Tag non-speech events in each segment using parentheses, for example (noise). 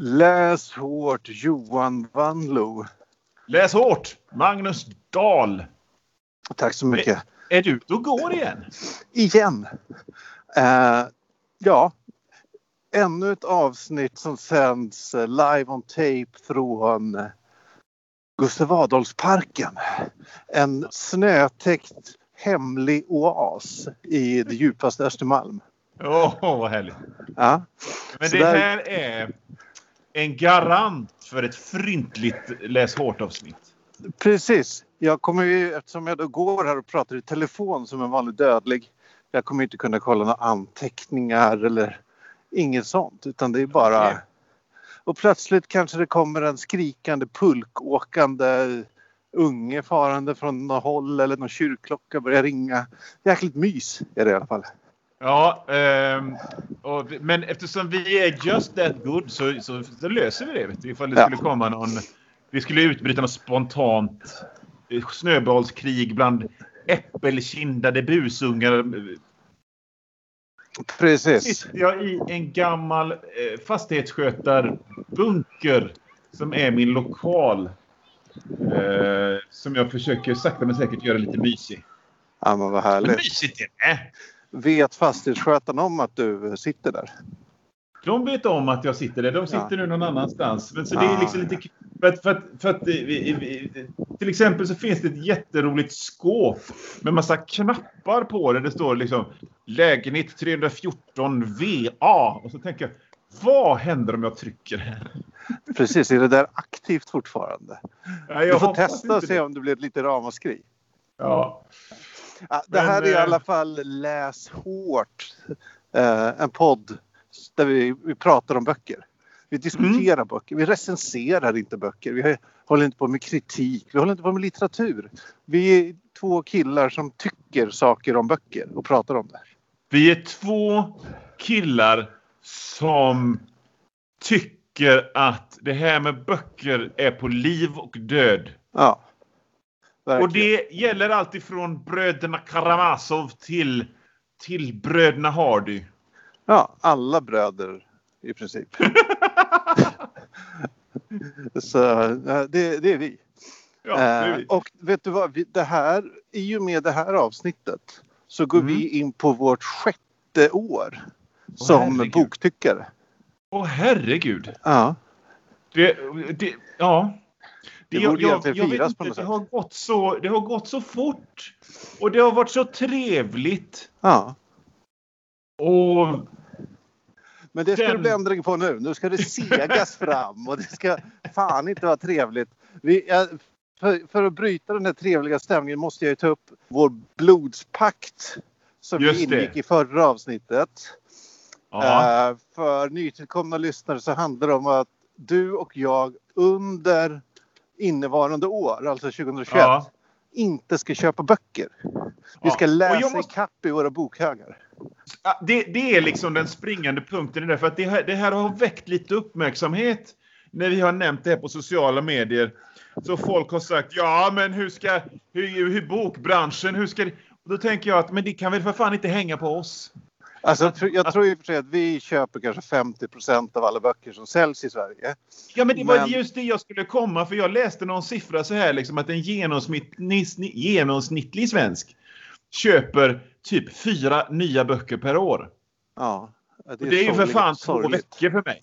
Läs hårt Johan Wanlo. Läs hårt Magnus Dahl. Tack så mycket. Är du ute och går igen? Igen. Uh, ja, ännu ett avsnitt som sänds eh, live on tape från eh, Gustav Adolfsparken. En snötäckt hemlig oas i det djupaste Östermalm. Åh, oh, vad härligt. Ja. Men Så det där... här är en garant för ett fryntligt läs hårt-avsnitt. Precis. Jag kommer ju, eftersom jag då går här och pratar i telefon som en vanlig dödlig. Jag kommer inte kunna kolla några anteckningar eller inget sånt utan det är bara... Okay. Och plötsligt kanske det kommer en skrikande pulkåkande unge farande från något håll eller någon kyrkklocka börjar ringa. Jäkligt mys är det i alla fall. Ja, um, och, men eftersom vi är just that good så, så, så löser vi det. Vet du, ifall det ja. skulle komma någon... Vi skulle utbryta något spontant snöbollskrig bland äppelkindade busungar. Precis. Sitter jag i en gammal eh, fastighetsskötarbunker som är min lokal. Eh, som jag försöker sakta men säkert göra lite mysig. Ja men vad härligt. Men mysigt är det. Vet fastighetsskötaren om att du sitter där? De vet om att jag sitter där. De sitter ja. nu någon annanstans. Men så det är liksom lite... För att, för att, för att till exempel så finns det ett jätteroligt skåp med massa knappar på det. Det står liksom lägenhet 314 VA. Och så tänker jag, vad händer om jag trycker här? Precis, är det där aktivt fortfarande? Ja, du får testa och se om det blir lite ramaskri. Ja. Det här är i eh, alla fall Läs hårt. Eh, en podd där vi, vi pratar om böcker. Vi diskuterar mm. böcker, vi recenserar inte böcker. Vi håller inte på med kritik, vi håller inte på med litteratur. Vi är två killar som tycker saker om böcker och pratar om det. Vi är två killar som tycker att det här med böcker är på liv och död. Ja. Verkligen. Och det gäller alltifrån bröderna Karamazov till, till bröderna Hardy. Ja, alla bröder i princip. (laughs) Så det, det, är vi. Ja, det är vi. Eh, och vet du vad, det här, i och med det här avsnittet så går mm. vi in på vårt sjätte år som oh, boktyckare. Åh herregud! Ja. Det, det, ja. Det, borde jag, jag, jag firas på något det Har gått så, det har gått så fort. Och det har varit så trevligt. Ja. Och men det ska Den... det bli ändring på nu. Nu ska det segas (laughs) fram och det ska fan inte vara trevligt. Vi, för, för, att bryta den här trevliga stämningen måste jag ta upp vår blodspakt som Just vi ingick det. i förra avsnittet. Uh, för nytillkomna lyssnare så handlar det om att du och jag under innevarande år, alltså 2021, ja. inte ska köpa böcker. Vi ska läsa måste... ikapp i våra bokhögar. Det, det, är liksom den springande punkten i det. För att det här, det här har väckt lite uppmärksamhet när vi har nämnt det här på sociala medier. Så folk har sagt ja men hur ska hur, hur bokbranschen, hur ska det? Och då tänker jag att men det kan väl för fan inte hänga på oss. Alltså, jag tror och för sig att vi köper kanske 50% av alla böcker som säljs i Sverige. Ja, men det var men... just det jag skulle komma för jag läste någon siffra så här liksom att en genomsnittlig, genomsnittlig svensk köper typ fyra nya böcker per år. Ja. Det är, det är ju för fan två veckor för mig.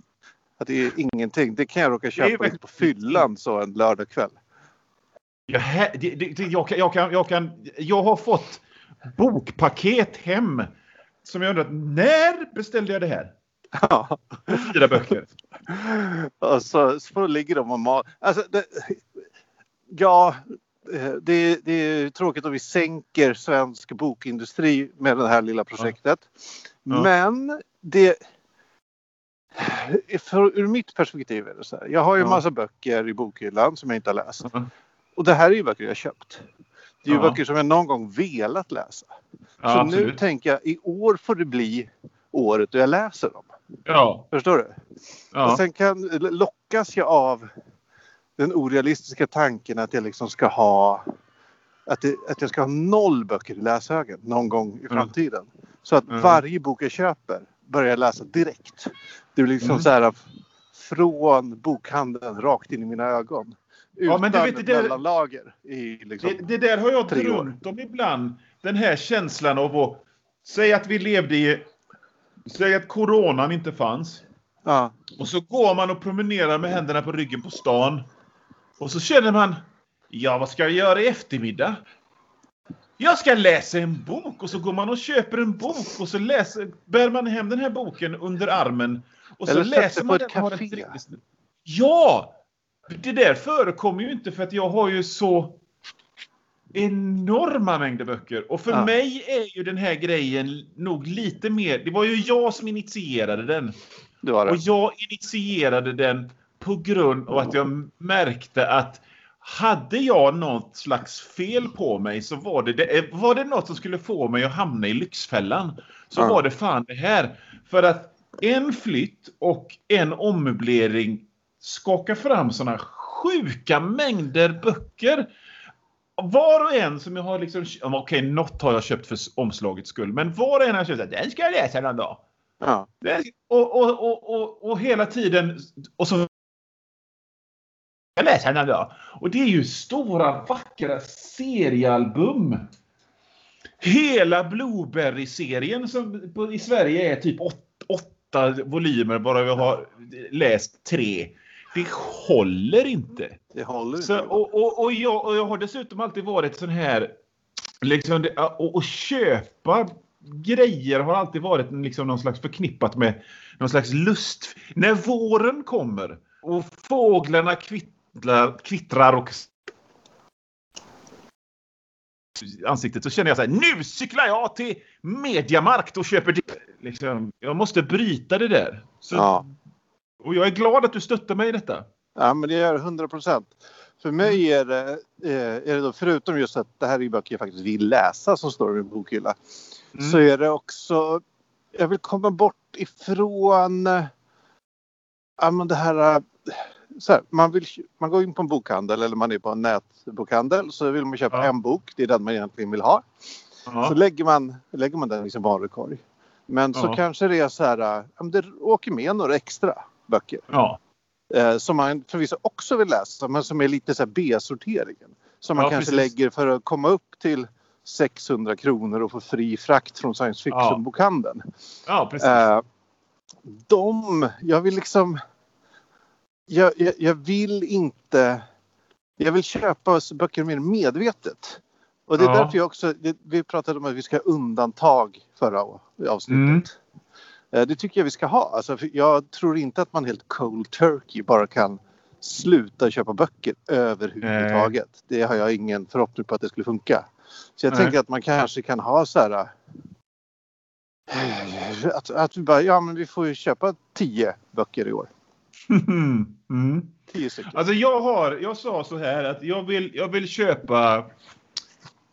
Att det är ingenting. Det kan jag råka köpa på fyllan så en lördagkväll. Jag, jag, jag, kan, jag, kan, jag har fått bokpaket hem som jag undrat när beställde jag det här? Ja. Fyra böcker. (laughs) och så, så ligger de och mal. Alltså, det, ja, Eh, det, det, är tråkigt om vi sänker svensk bokindustri med det här lilla projektet. Ja. Ja. Men det... För, ur mitt perspektiv är det så här. Jag har ju ja. massa böcker i bokhyllan som jag inte har läst. Och det här är ju böcker jag köpt. Det är ju böcker som jag någon gång velat läsa. så absolut. nu tänker jag i år får det bli året då jag läser dem. Ja. Förstår du? Ja. Och sen kan lockas jag av den orealistiska tanken att jag liksom ska ha att, det, att jag ska ha noll böcker i läshögen någon gång i framtiden. Mm. Så att mm. varje bok jag köper börjar jag läsa direkt. Det blir liksom mm. så här från bokhandeln rakt in i mina ögon. Utan Ja, men du vet, det mellanlager. I, liksom, Det, det där har jag drömt om ibland. Den här känslan av att... Säg att vi levde i... Säg att coronan inte fanns. ja, Och så går man och promenerar med händerna på ryggen på stan. Och så känner man... Ja, vad ska jag göra i eftermiddag? Jag ska läsa en bok och så går man och köper en bok och så läser, bär man hem den här boken under armen. Och så Eller läser på man ett den café. Ja! Det där förekommer ju inte för att jag har ju så enorma mängder böcker. Och för Ja. mig är ju den här grejen nog lite mer... Det var ju jag som initierade den. du har Och det. jag initierade den på grund av att jag märkte att hade jag något slags fel på mig så var det, det var det något som skulle få mig att hamna i Lyxfällan så Ja. var det fan det här. För att en flytt och en ommöblering skakar fram såna sjuka mängder böcker. Var och en som jag har liksom... Okej, något har jag köpt för omslagets skull. Men var och en har köpt den ska jag läsa någon dag. Ja. Och, och, och, och, och hela tiden... Och så... Jag läser den då. Och det är ju stora vackra seriealbum. Hela Blueberry-serien som i Sverige är typ åt, åtta volymer bara vi har läst tre. Det håller inte. Det håller Så, inte. och, och, och, jag, och jag har dessutom alltid varit sån här... Liksom, det, och, och köpa grejer har alltid varit liksom någon slags förknippat med någon slags lust. När våren kommer och fåglarna kvittrar, kvittrar och ansiktet så känner jag så här, nu cyklar jag till Mediamarkt och köper det. Liksom, jag måste bryta det där. Så, Ja. Och jag är glad att du stöttar mig i detta. Ja, men det gör 100 procent. För mig är det, eh, är det då, förutom just att det här är böcker jag faktiskt vill läsa som står i min bokhylla. Mm. Så är det också, jag vill komma bort ifrån ja, men det här, så här man, vill, man går in på en bokhandel eller man är på en nätbokhandel så vill man köpa Ja. en bok, det är den man egentligen vill ha. Ja. Så lägger man, lägger man den i sin varukorg. Men så kanske det är så här, ja, det åker med några extra böcker. ja. Eh, som man förvisso också vill läsa men som är lite så här B-sorteringen. Som man Ja, kanske precis. lägger för att komma upp till 600 kronor och få fri frakt från science fiction-bokhandeln. ja, precis. Eh, de, jag vill liksom... Jag, jag, jag vill inte... Jag vill köpa böcker mer medvetet. Och det är Ja. därför jag också... Det, vi pratade om att vi ska ha undantag förra avsnittet. Mm. Eh, Det tycker jag vi ska ha. Alltså, jag tror inte att man helt cold turkey bara kan sluta köpa böcker överhuvudtaget. Det har jag ingen förhoppning på att det skulle funka. Så jag Nej. tänker att man kanske kan ha så här. eh, Att, att vi bara, ja men vi får ju köpa tio böcker i år. (laughs) Mm. Tio stycken. Alltså jag har, jag sa så här att jag vill, jag vill köpa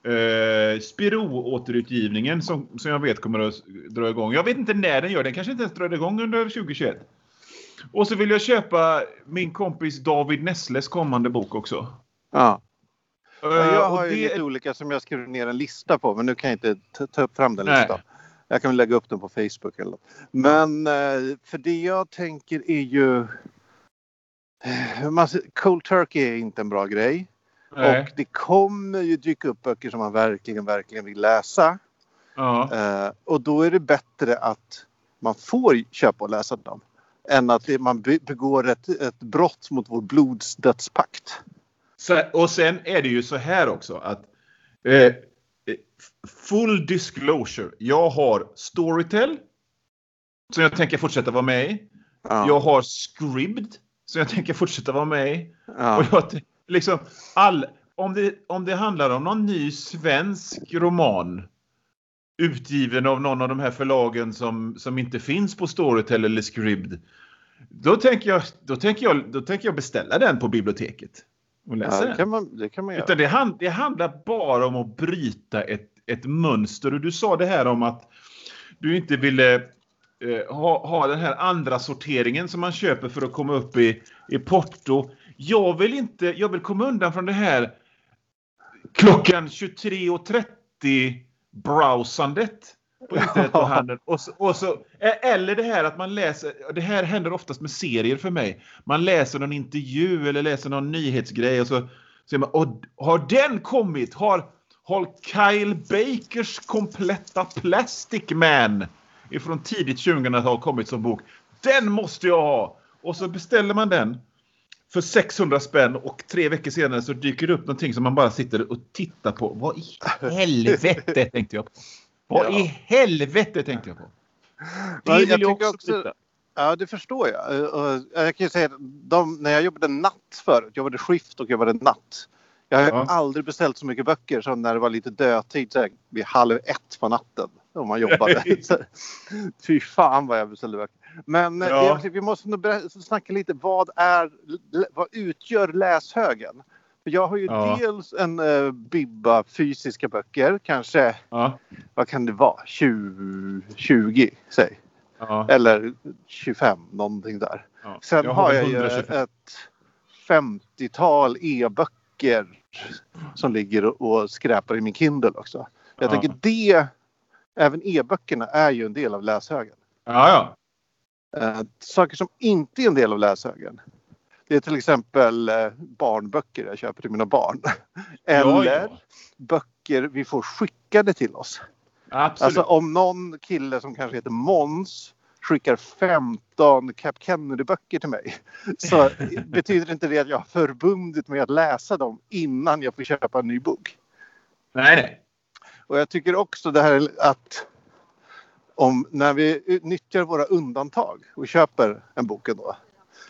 eh, Spiro-återutgivningen som, som jag vet kommer att dra igång. Jag vet inte när den gör, den kanske inte ens drar igång under 2021. Och så vill jag köpa min kompis David Nessles kommande bok också. Ja. Eh, Jag har ju det- lite olika som jag skriver ner en lista på men nu kan jag inte ta- upp fram den Nej. listan. Jag kan väl lägga upp den på Facebook eller något. Men eh, för det jag tänker är ju... eh, cold turkey är inte en bra grej. Nej. Och det kommer ju dyka upp böcker som man verkligen, verkligen vill läsa. ja. Eh, och då är det bättre att man får köpa och läsa dem. Än att man be- begår ett, ett brott mot vår blodsdödspakt. Och sen är det ju så här också att eh, full disclosure. Jag har Storytel som jag tänker fortsätta vara med i. Ja. Jag har Scribd som jag tänker fortsätta vara med i. Ja. Och jag, liksom all, om, det, om det handlar om någon ny svensk roman utgiven av någon av de här förlagen som, som inte finns på Storytel eller Scribd. Då tänker, jag, då, tänker jag, då tänker jag beställa den på biblioteket. Och läsa Ja, det, kan man, det kan man göra. Utan det, hand, det handlar bara om att bryta ett, ett mönster. Och du sa det här om att du inte ville eh, ha, ha den här andra sorteringen som man köper för att komma upp i, i porto. Jag vill inte, jag vill komma undan från det här klockan 23.30 browsandet. på internethandeln. Och så, och så, eller det här att man läser, det här händer oftast med serier för mig. Man läser någon intervju eller läser någon nyhetsgrej och så säger man, och har den kommit? Har, har Kyle Bakers kompletta Plastic Man ifrån tidigt 2000-tal kommit som bok? Den måste jag ha! Och så beställer man den för 600 spänn och tre veckor senare så dyker det upp någonting som man bara sitter och tittar på. Vad i helvete (laughs) tänkte jag på. Vad ja. i helvete tänkte jag på. Det vill jag, jag också, också Ja, det förstår jag. Jag kan ju säga att de, när jag jobbade natt förut, jobbade skift och jobbade natt. Jag har ja. aldrig beställt så mycket böcker som när det var lite dödtid, så här, vid halv ett på natten. Om man jobbade. Fy fan vad jag beställde böcker. Men eh, ja. vi måste nog snacka lite. Vad, är, vad utgör läshögen? För jag har ju ja. dels en uh, bibba fysiska böcker, kanske, ja. vad kan det vara, 20, 20 säg. Ja. Eller 25, någonting där. Sen har, har jag ju ett 50-tal e-böcker som ligger och skräpar i min Kindle också. Jag tänker det, även e-böckerna är ju en del av läshögen. Ja, ja. Uh, saker som inte är en del av läshögen. Det är till exempel uh, barnböcker jag köper till mina barn. Eller (laughs) ja, ja. böcker vi får skickade till oss. Absolut. Alltså om någon kille som kanske heter Mons skickar 15 Cap Kennedy-böcker till mig (laughs) så betyder inte det att jag har förbundit mig att läsa dem innan jag får köpa en ny bok. Nej, nej. Och jag tycker också det här att om när vi nyttjar våra undantag och köper en bok då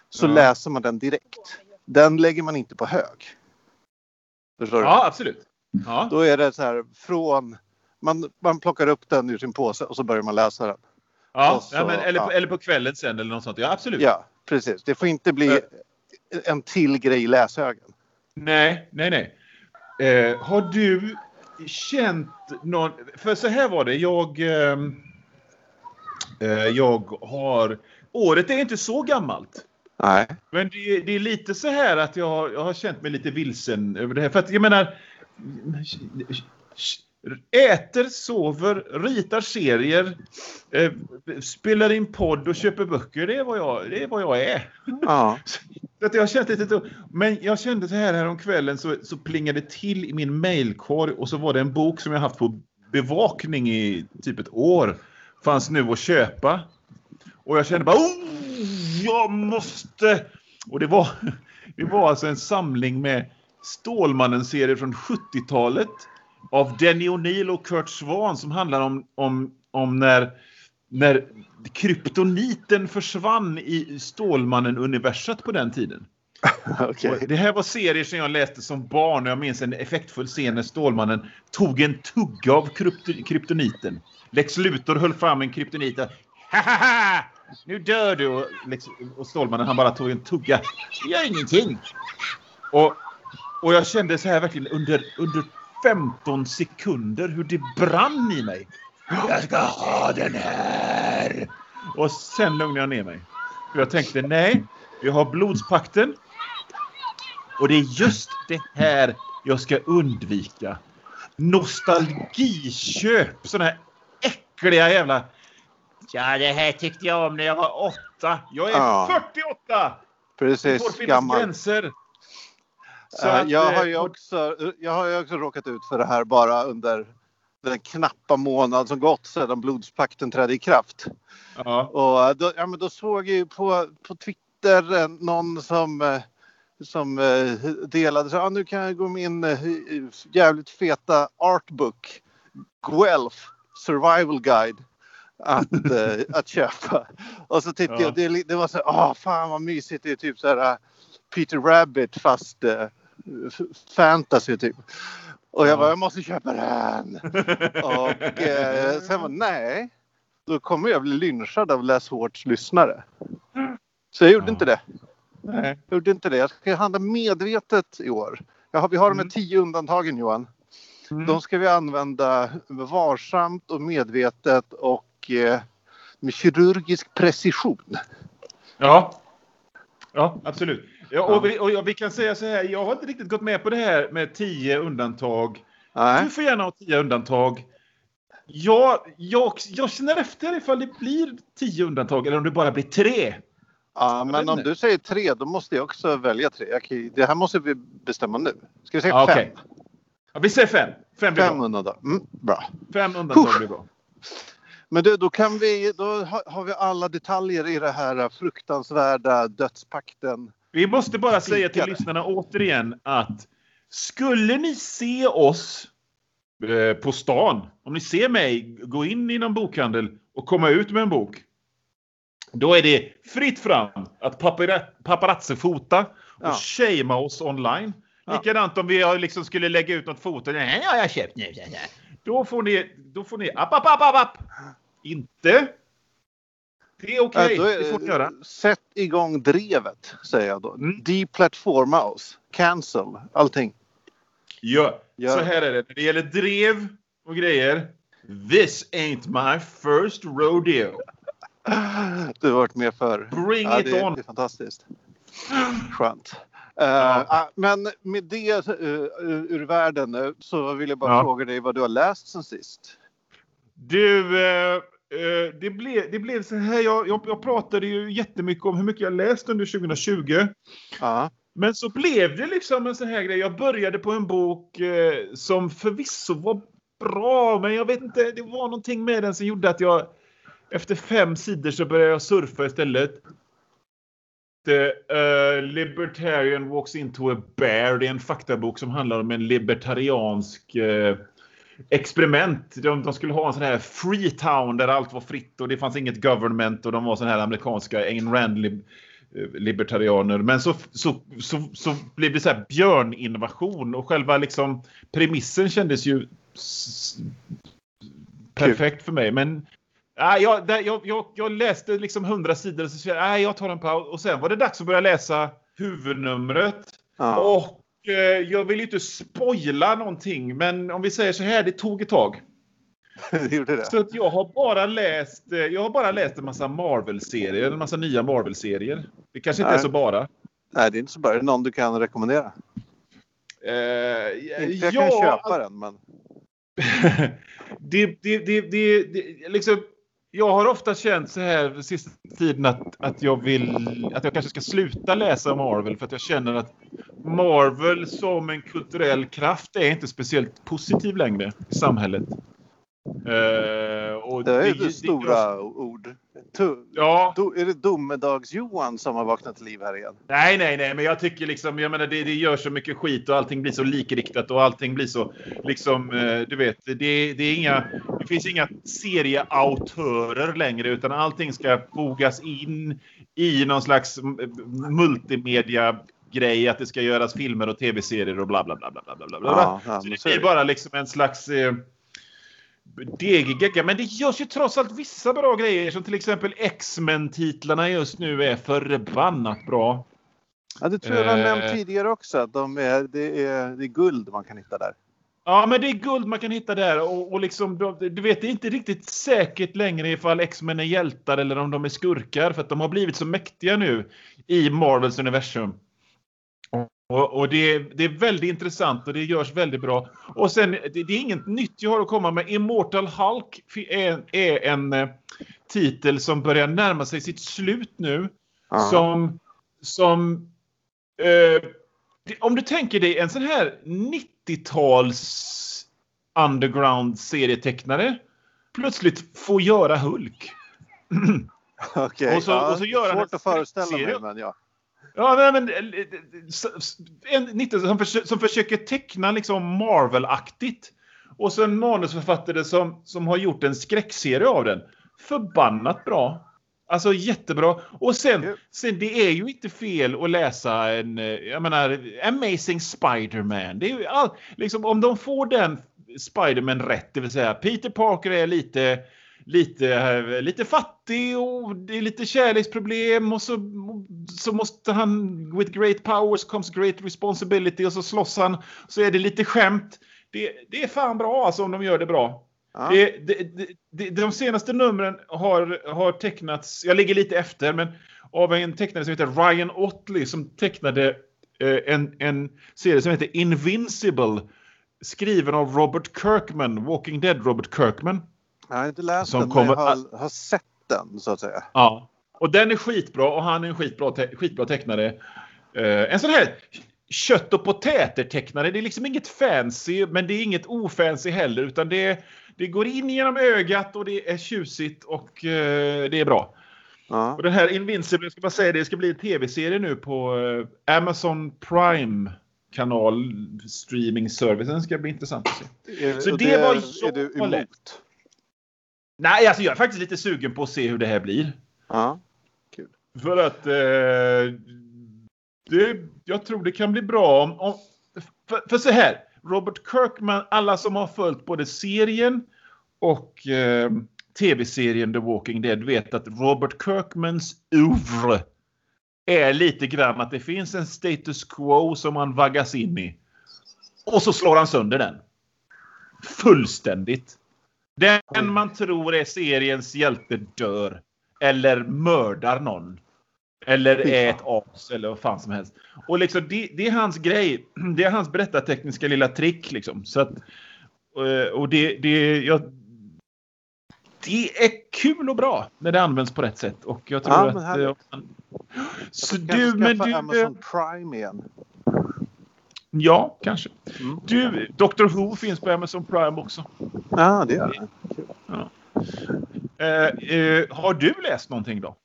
så ja. läser man den direkt. Den lägger man inte på hög. Förstår du? Ja, absolut. Ja. Då är det så här från man, man plockar upp den ur sin påse och så börjar man läsa den. Ja, så, ja men, eller. På, eller på kvällen sen eller något sånt. Ja, absolut. Ja, precis. Det får inte bli en till grej i läshögen. Nej, nej, nej. Eh, har du känt någon... För så här var det. Jag... Eh, Eh, jag har... Året är inte så gammalt. Nej. Men det, det, är lite så här att jag, jag har känt mig lite vilsen över det här. För att jag menar... Äter, sover, ritar serier, eh, spelar in podd och köper böcker. Det är vad jag, det är, vad jag är. Ja. (laughs) att jag känt lite, men jag kände så här häromkvällen så, så plingade det till i min mailkorg och så var det en bok som jag haft på bevakning i typ ett år fanns nu att köpa. Och jag kände bara oh, jag måste! Och det var, det var alltså en samling med Stålmannen-serier från 70-talet av Denny O'Neill och Kurt Swan som handlar om, om, om när, när kryptoniten försvann i Stålmannen-universat på den tiden. (laughs) okay. Det här var serier som jag läste som barn och jag minns en effektfull scen när Stålmannen tog en tugga av kryptoniten. Lex Luthor höll fram en kryptonit Hahaha! Nu dör du! Och, Lex, och Stålmannen han bara tog en tugga. Det gör ingenting! Och, och jag kände så här verkligen under, under 15 sekunder hur det brann i mig. Jag ska ha den här! Och sen lugnade jag ner mig. För jag tänkte nej, vi har blodspakten. Och det är just det här jag ska undvika. Nostalgiköp. Sådana här äckliga jävla... Ja, det här tyckte jag om när jag var åtta. Jag är ja. 48! Precis, det får finnas gammal. gränser. Så uh, att, jag, har ju också, jag har ju också råkat ut för det här bara under den knappa månad som gått sedan blodspakten trädde i kraft. Ja. Och då, ja, men då såg jag ju på, på Twitter eh, någon som, eh, som delade så ah, nu kan jag gå min jävligt feta artbook Guelph survival guide att, (laughs) att köpa. Och så tittade ja. jag, det, det var så åh oh, fan vad mysigt. Det är typ så här Peter Rabbit fast fantasy typ. Och jag ja. bara, jag måste köpa den. (laughs) och eh, sen var nej, då kommer jag bli lynchad av Läs Hårts lyssnare. Så jag gjorde ja. inte det. Nej. Jag gjorde inte det. Jag ska handla medvetet i år. Har, vi har de här mm. tio undantagen Johan. Mm. De ska vi använda varsamt och medvetet och eh, med kirurgisk precision. Ja, ja absolut. Ja, och, vi, och vi kan säga så här, jag har inte riktigt gått med på det här med tio undantag. Nej. Du får gärna ha tio undantag. Ja, jag, jag känner efter ifall det blir tio undantag eller om det bara blir tre. Ja, men om du säger tre, då måste jag också välja tre. Okej, det här måste vi bestämma nu. Ska vi säga Ja, fem? okej. Ja, vi säger fem. Fem blir Fem bra. undantag. Mm, bra. Fem undantag blir bra. Men du, då kan vi, då ha- har vi alla detaljer i det här fruktansvärda dödspakten. Vi måste bara säga till lyssnarna återigen att skulle ni se oss eh, på stan, om ni ser mig gå in i någon bokhandel och komma ut med en bok. Då är det fritt fram att papara- paparazzi-fota och Ja. shamea oss online. Ja. Likadant om vi har liksom skulle lägga ut något foto. Nej, har jag köpt nu. Då får ni, då får ni, app, app, app, app. Inte. Det är okej, är- det får ni göra. Sätt igång drevet, säger jag då. Mm. Deplatforma oss. Cancel. Allting. Ja, Ja. så här är det. När det gäller drev och grejer. This ain't my first rodeo. Du har varit med för. Bring Ja, it det, on. det är fantastiskt. Skönt. Eh, Ja. ah, men med det eh, ur världen eh, så vill jag bara Ja. fråga dig vad du har läst sen sist. Du, eh, det, blev, det blev så här. Jag, jag, jag pratade ju jättemycket om hur mycket jag läst under 2020. Ja. Men så blev det liksom en sån här grej. Jag började på en bok eh, som förvisso var bra, men jag vet inte. Det var någonting med den som gjorde att jag efter fem sidor så började jag surfa istället. The eh, Libertarian Walks Into a Bear. Det är en faktabok som handlar om en libertariansk eh, experiment. De, de skulle ha en sån här free town där allt var fritt och det fanns inget government och de var sån här amerikanska Ayn Rand eh, libertarianer. Men så, så, så, så blev det så här björninvasion och själva liksom premissen kändes ju perfekt för mig. Men Ja, jag, jag, jag, jag läste liksom hundra sidor och så sa jag, nej, jag tar en paus. Och sen var det dags att börja läsa huvudnumret. Ja. Och jag vill ju inte spoila någonting, men om vi säger så här, det tog ett tag. (laughs) det gjorde det. Så att jag har bara läst, eh, jag har bara läst en massa Marvel-serier, en massa nya Marvel-serier. Det kanske inte är så bara. Nej, det är inte så bara. Är det någon du kan rekommendera? Eh, Inte jag ja, kan köpa den, men... (laughs) det, det, det, det, det, liksom, jag har ofta känt så här sista tiden att, att jag vill att jag kanske ska sluta läsa Marvel för att jag känner att Marvel som en kulturell kraft är inte speciellt positiv längre i samhället. Eh, och Det är ju det- stora ord. Tu- Ja, do, är det Domedags-Johan som har vaknat till liv här igen? Nej, nej, nej, men jag tycker liksom, jag menar det, det gör så mycket skit och allting blir så likriktat och allting blir så liksom, eh, du vet, det, det är inga, det finns inga serieautörer längre utan allting ska fogas in i någon slags multimedia grej att det ska göras filmer och tv-serier och bla bla bla bla bla bla bla. Ja, ja, så det är bara liksom en slags eh, degegegga. Men det görs ju trots allt vissa bra grejer som till exempel X-Men-titlarna just nu är förbannat bra. Ja, det tror jag jag Eh. nämnt tidigare också. De är, det, är, det är guld man kan hitta där. Ja, men det är guld man kan hitta där och, och liksom, du du vet, det är inte riktigt säkert längre ifall X-Men är hjältar eller om de är skurkar för att de har blivit så mäktiga nu i Marvels universum. Och, och det, är- det är väldigt intressant och det görs väldigt bra. Och sen, det, det är inget nytt jag har att komma med. Immortal Hulk är, är en eh, titel som börjar närma sig sitt slut nu. Ja. Som, som eh, om du tänker dig en sån här 90-tals underground serietecknare plötsligt får göra Hulk. (clears throat) Okej, och så- ja, och så svårt att föreställa mig, men ja. Ja, nej, men eh, en 90 som, försö- som försöker teckna liksom Marvel-aktigt. Och så en manusförfattare som, som har gjort en skräckserie av den. Förbannat bra. Alltså jättebra. Och sen, Kul. sen det är ju inte fel att läsa en, eh, jag menar, Amazing Spider-Man. Det är ju all, liksom, om de får den Spider-Man rätt, det vill säga Peter Parker är lite lite, lite fattig och det är lite kärleksproblem och så, så måste han with great powers comes great responsibility och så slåss han. Så är det lite skämt. Det, det är fan bra alltså om de gör det bra. Ja. Det, det, det, de senaste numren har, har tecknats, jag ligger lite efter, men av en tecknare som heter Ryan Otley som tecknade eh, en, en serie som heter Invincible. Skriven av Robert Kirkman, Walking Dead Robert Kirkman. Jag har inte läst Som den, kommer- men jag har, har sett den så att säga. Ja. Och den är skitbra och han är en skitbra, te- skitbra tecknare. Eh, en sån här kött och potäter-tecknare. Det är liksom inget fancy, men det är inget ofancy heller. Utan det, det går in genom ögat och det är tjusigt och eh, det är bra. Ja. Och den här Invincible, jag ska bara säga det, det ska bli en tv-serie nu på eh, Amazon Prime kanal streaming servicen ska bli intressant att se. Är, Så och det var är du emot? Nej, alltså jag är faktiskt lite sugen på att se hur det här blir. Ja. För att eh, det, jag tror det kan bli bra om... om för, för så här, Robert Kirkman, alla som har följt både serien och eh, tv-serien The Walking Dead vet att Robert Kirkmans oeuvre är lite grann att det finns en status quo som man vaggas in i. Och så slår han sönder den. Fullständigt. Den man tror är seriens hjälte dör. Eller mördar någon. Eller är ett as eller vad fan som helst. Och liksom det, det är hans grej. (clears throat) Det är hans berättartekniska lilla trick liksom. Så att, eh, och det, det, jag, det är kul och bra när det används på rätt sätt. Och jag tror Ja, att... eh, man- Så Jag du, men du... Amazon Prime igen. Ja, kanske. Mm. Du, Dr Who finns på Amazon Prime också. Ja, det gör det. Eh, eh, har du läst någonting då?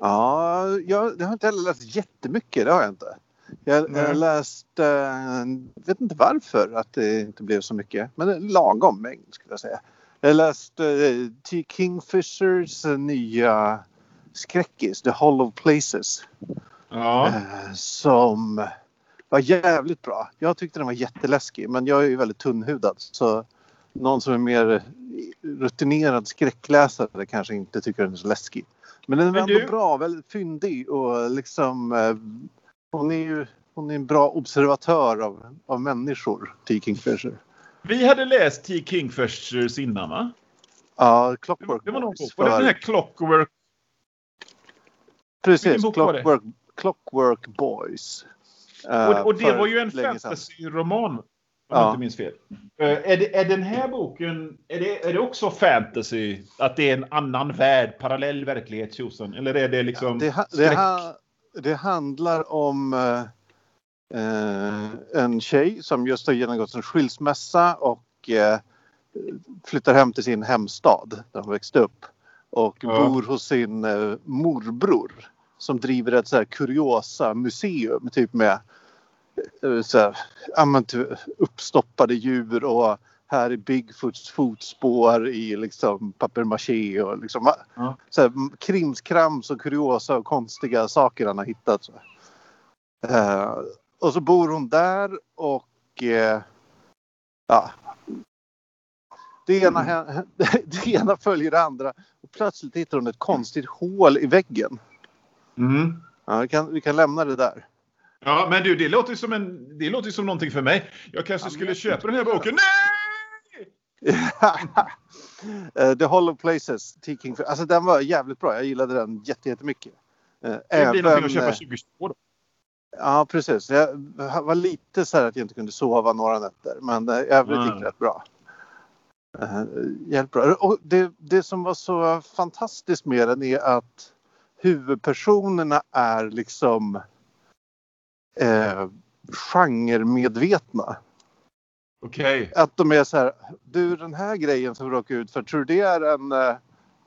Ja, jag, jag har inte heller läst jättemycket. Det har jag inte. Jag, jag läste, eh, vet inte varför att det inte blev så mycket, men en lagom mängd skulle jag säga. Jag läste eh, T. Kingfishers nya skräckis, The Hollow Places, Ja. eh, som var jävligt bra. Jag tyckte den var jätteläskig, men jag är ju väldigt tunnhudad så någon som är mer rutinerad skräckläsare kanske inte tycker den är så läskig. Men den är Men ändå du- bra, väldigt fyndig och liksom eh, hon är ju hon är en bra observatör av, av människor, T. Kingfisher. Vi hade läst T. Kingfishers innan va? Ja, Clockwork Det var någon Boys. bok. Var det för- den här Clockwork? Precis, det? Clockwork, Clockwork Boys. Eh, Och, och det för var ju en fantasy-roman. Om Ja. jag inte minns fel. Eh, är, det, är den här boken, är det, är det också fantasy? Att det är en annan värld, parallell verklighet, tjosan? Eller är det liksom Det, ha- det, ha- det handlar om eh, eh, en tjej som just har genomgått en skilsmässa och eh, flyttar hem till sin hemstad där hon växte upp. Och Ja. bor hos sin eh, morbror som driver ett så här kuriosa museum typ med så här, ja, men typ uppstoppade djur och här är Bigfoots fotspår i liksom papier-maché och liksom Ja. så här, krimskrams och kuriosa och konstiga saker han har hittat. Så. Eh, och så bor hon där och eh, ja. Det ena, hä- (laughs) det ena följer det andra och plötsligt hittar hon ett konstigt hål i väggen. Mm. Ja, vi, kan, vi kan lämna det där. Ja, men du, det låter ju som, en, det låter som någonting för mig. Jag kanske Ja, skulle köpa den här boken. Nej! (laughs) Eh, The Hollow Places, T. King. Alltså den var jävligt bra. Jag gillade den jätte- jättemycket. Eh, Det blir någonting att köpa eh, 2022 då. Ja, precis. Jag var lite så här att jag inte kunde sova några nätter. Men eh, i övrigt gick Mm. det rätt bra. Uh, jävligt bra. Och det, det som var så fantastiskt med den är att huvudpersonerna är liksom eh, genremedvetna. Okej. Att de är så här, du den här grejen som råkar ut för, tror du det är en, eh,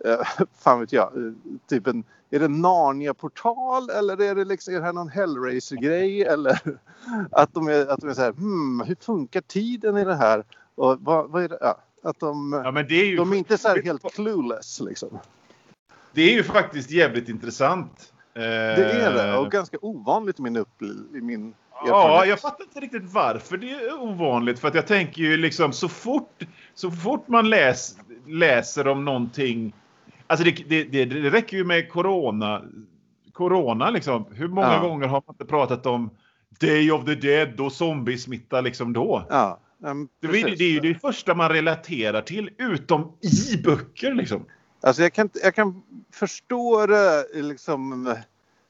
eh, fan vet jag, eh, typ en, är det Narnia-portal eller är det liksom, är det här någon Hellraiser-grej eller (laughs) att de är, att de är så här, hmm, hur funkar tiden i det här? Och vad, vad är det, ja, att de, Ja, men det är ju, de är inte så här helt clueless liksom. det är ju faktiskt jävligt intressant. Eh, Det är det och ganska ovanligt i min, upp, i min Ja, jag fattar inte riktigt varför det är ovanligt. För att jag tänker ju liksom så fort, så fort man läs, läser om någonting. Alltså det, det, det, det räcker ju med corona. Corona liksom. Hur många Ja. gånger har man inte pratat om Day of the Dead och zombiesmitta liksom då? Ja, um, Det, är- det är ju det första man relaterar till utom i böcker liksom. Alltså jag kan, jag kan förstå det liksom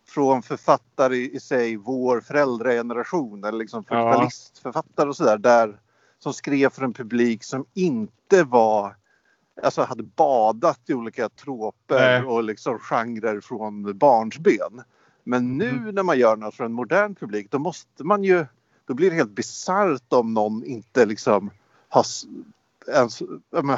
från författare i, i sig, vår föräldrageneration eller liksom Ja. 40-talistförfattare och sådär där som skrev för en publik som inte var alltså, hade badat i olika troper och liksom genrer från barnsben. Men nu Mm. när man gör något för en modern publik då måste man ju, då blir det helt bisarrt om någon inte liksom har, ens,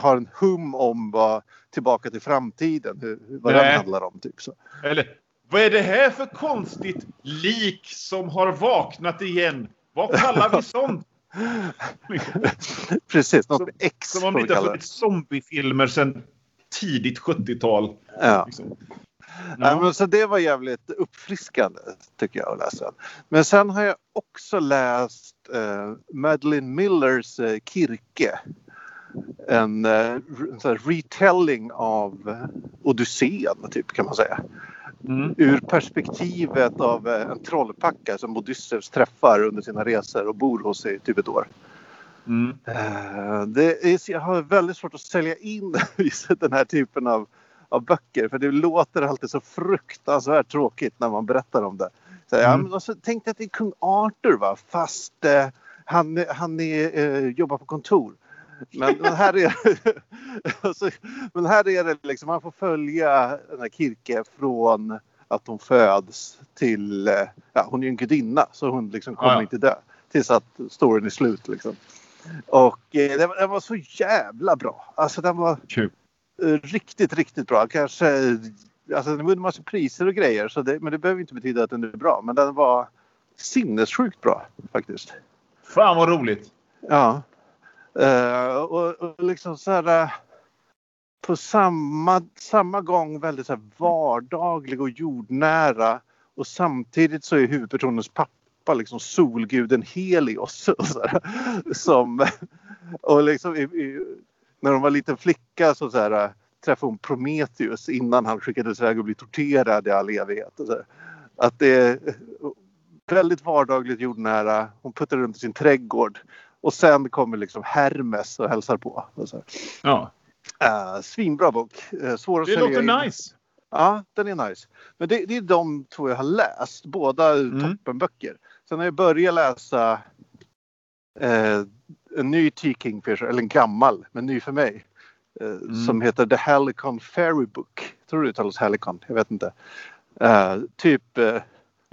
har en hum om vad Tillbaka till framtiden, hur, vad Nej. den handlar om. Typ så. Eller vad är det här för konstigt lik som har vaknat igen? Vad kallar vi sånt? (laughs) Precis, något Som- med X Som om det inte har funnits zombiefilmer sedan tidigt 70-tal. Ja. Liksom. Ja. men så det var jävligt uppfriskande tycker jag att läsa. Men sen har jag också läst eh, Madeleine Millers eh, Kirke. En, eh, en retelling av eh, Odysseen typ kan man säga. Mm. Ur perspektivet av eh, en trollpacka som Odysseus träffar under sina resor och bor hos i typ ett år. Mm. Det är, jag har väldigt svårt att sälja in (laughs) den här typen av, av böcker för det låter alltid så fruktansvärt tråkigt när man berättar om det. Så, ja, Mm. men alltså, tänk dig att det är kung Arthur va? fast eh, han, han är, eh, jobbar på kontor. Men, men här är (laughs) alltså, men här är det liksom, man får följa den här Kirke från att hon föds till, ja hon är ju en gudinna så hon liksom kommer Ja, ja. inte dö. Tills att storyn är slut liksom. Och eh, den, var- den var så jävla bra. Alltså den var Kul. riktigt, riktigt bra. Kanske, alltså den vann massa priser och grejer så det, men det behöver inte betyda att den är bra. Men den var sinnessjukt bra faktiskt. Fan vad roligt. Ja. Uh, och, och liksom så här eh, på samma, samma gång väldigt så här vardaglig och jordnära och samtidigt så är huvudpersonens pappa liksom solguden Helios. Och så här, som, och liksom i, i, när hon var liten flicka så, så här, eh, träffade hon Prometheus innan han skickades iväg och blev torterad i all evighet. Och så. Att det är väldigt vardagligt jordnära. Hon puttar runt i sin trädgård och sen kommer liksom Hermes och hälsar på. Och. Ja. Uh, svinbra bok. Uh, svår att Det sälja in. låter nice. Ja, den är nice. Men det, det är de två jag har läst. Båda Mm. toppenböcker. Sen har jag börjat läsa eh, en ny T. Kingfisher, eller en gammal, men ny för mig. Mm. Som heter The Helicon Fairy Book. Tror du det uttalas Helicon? Jag vet inte. Typ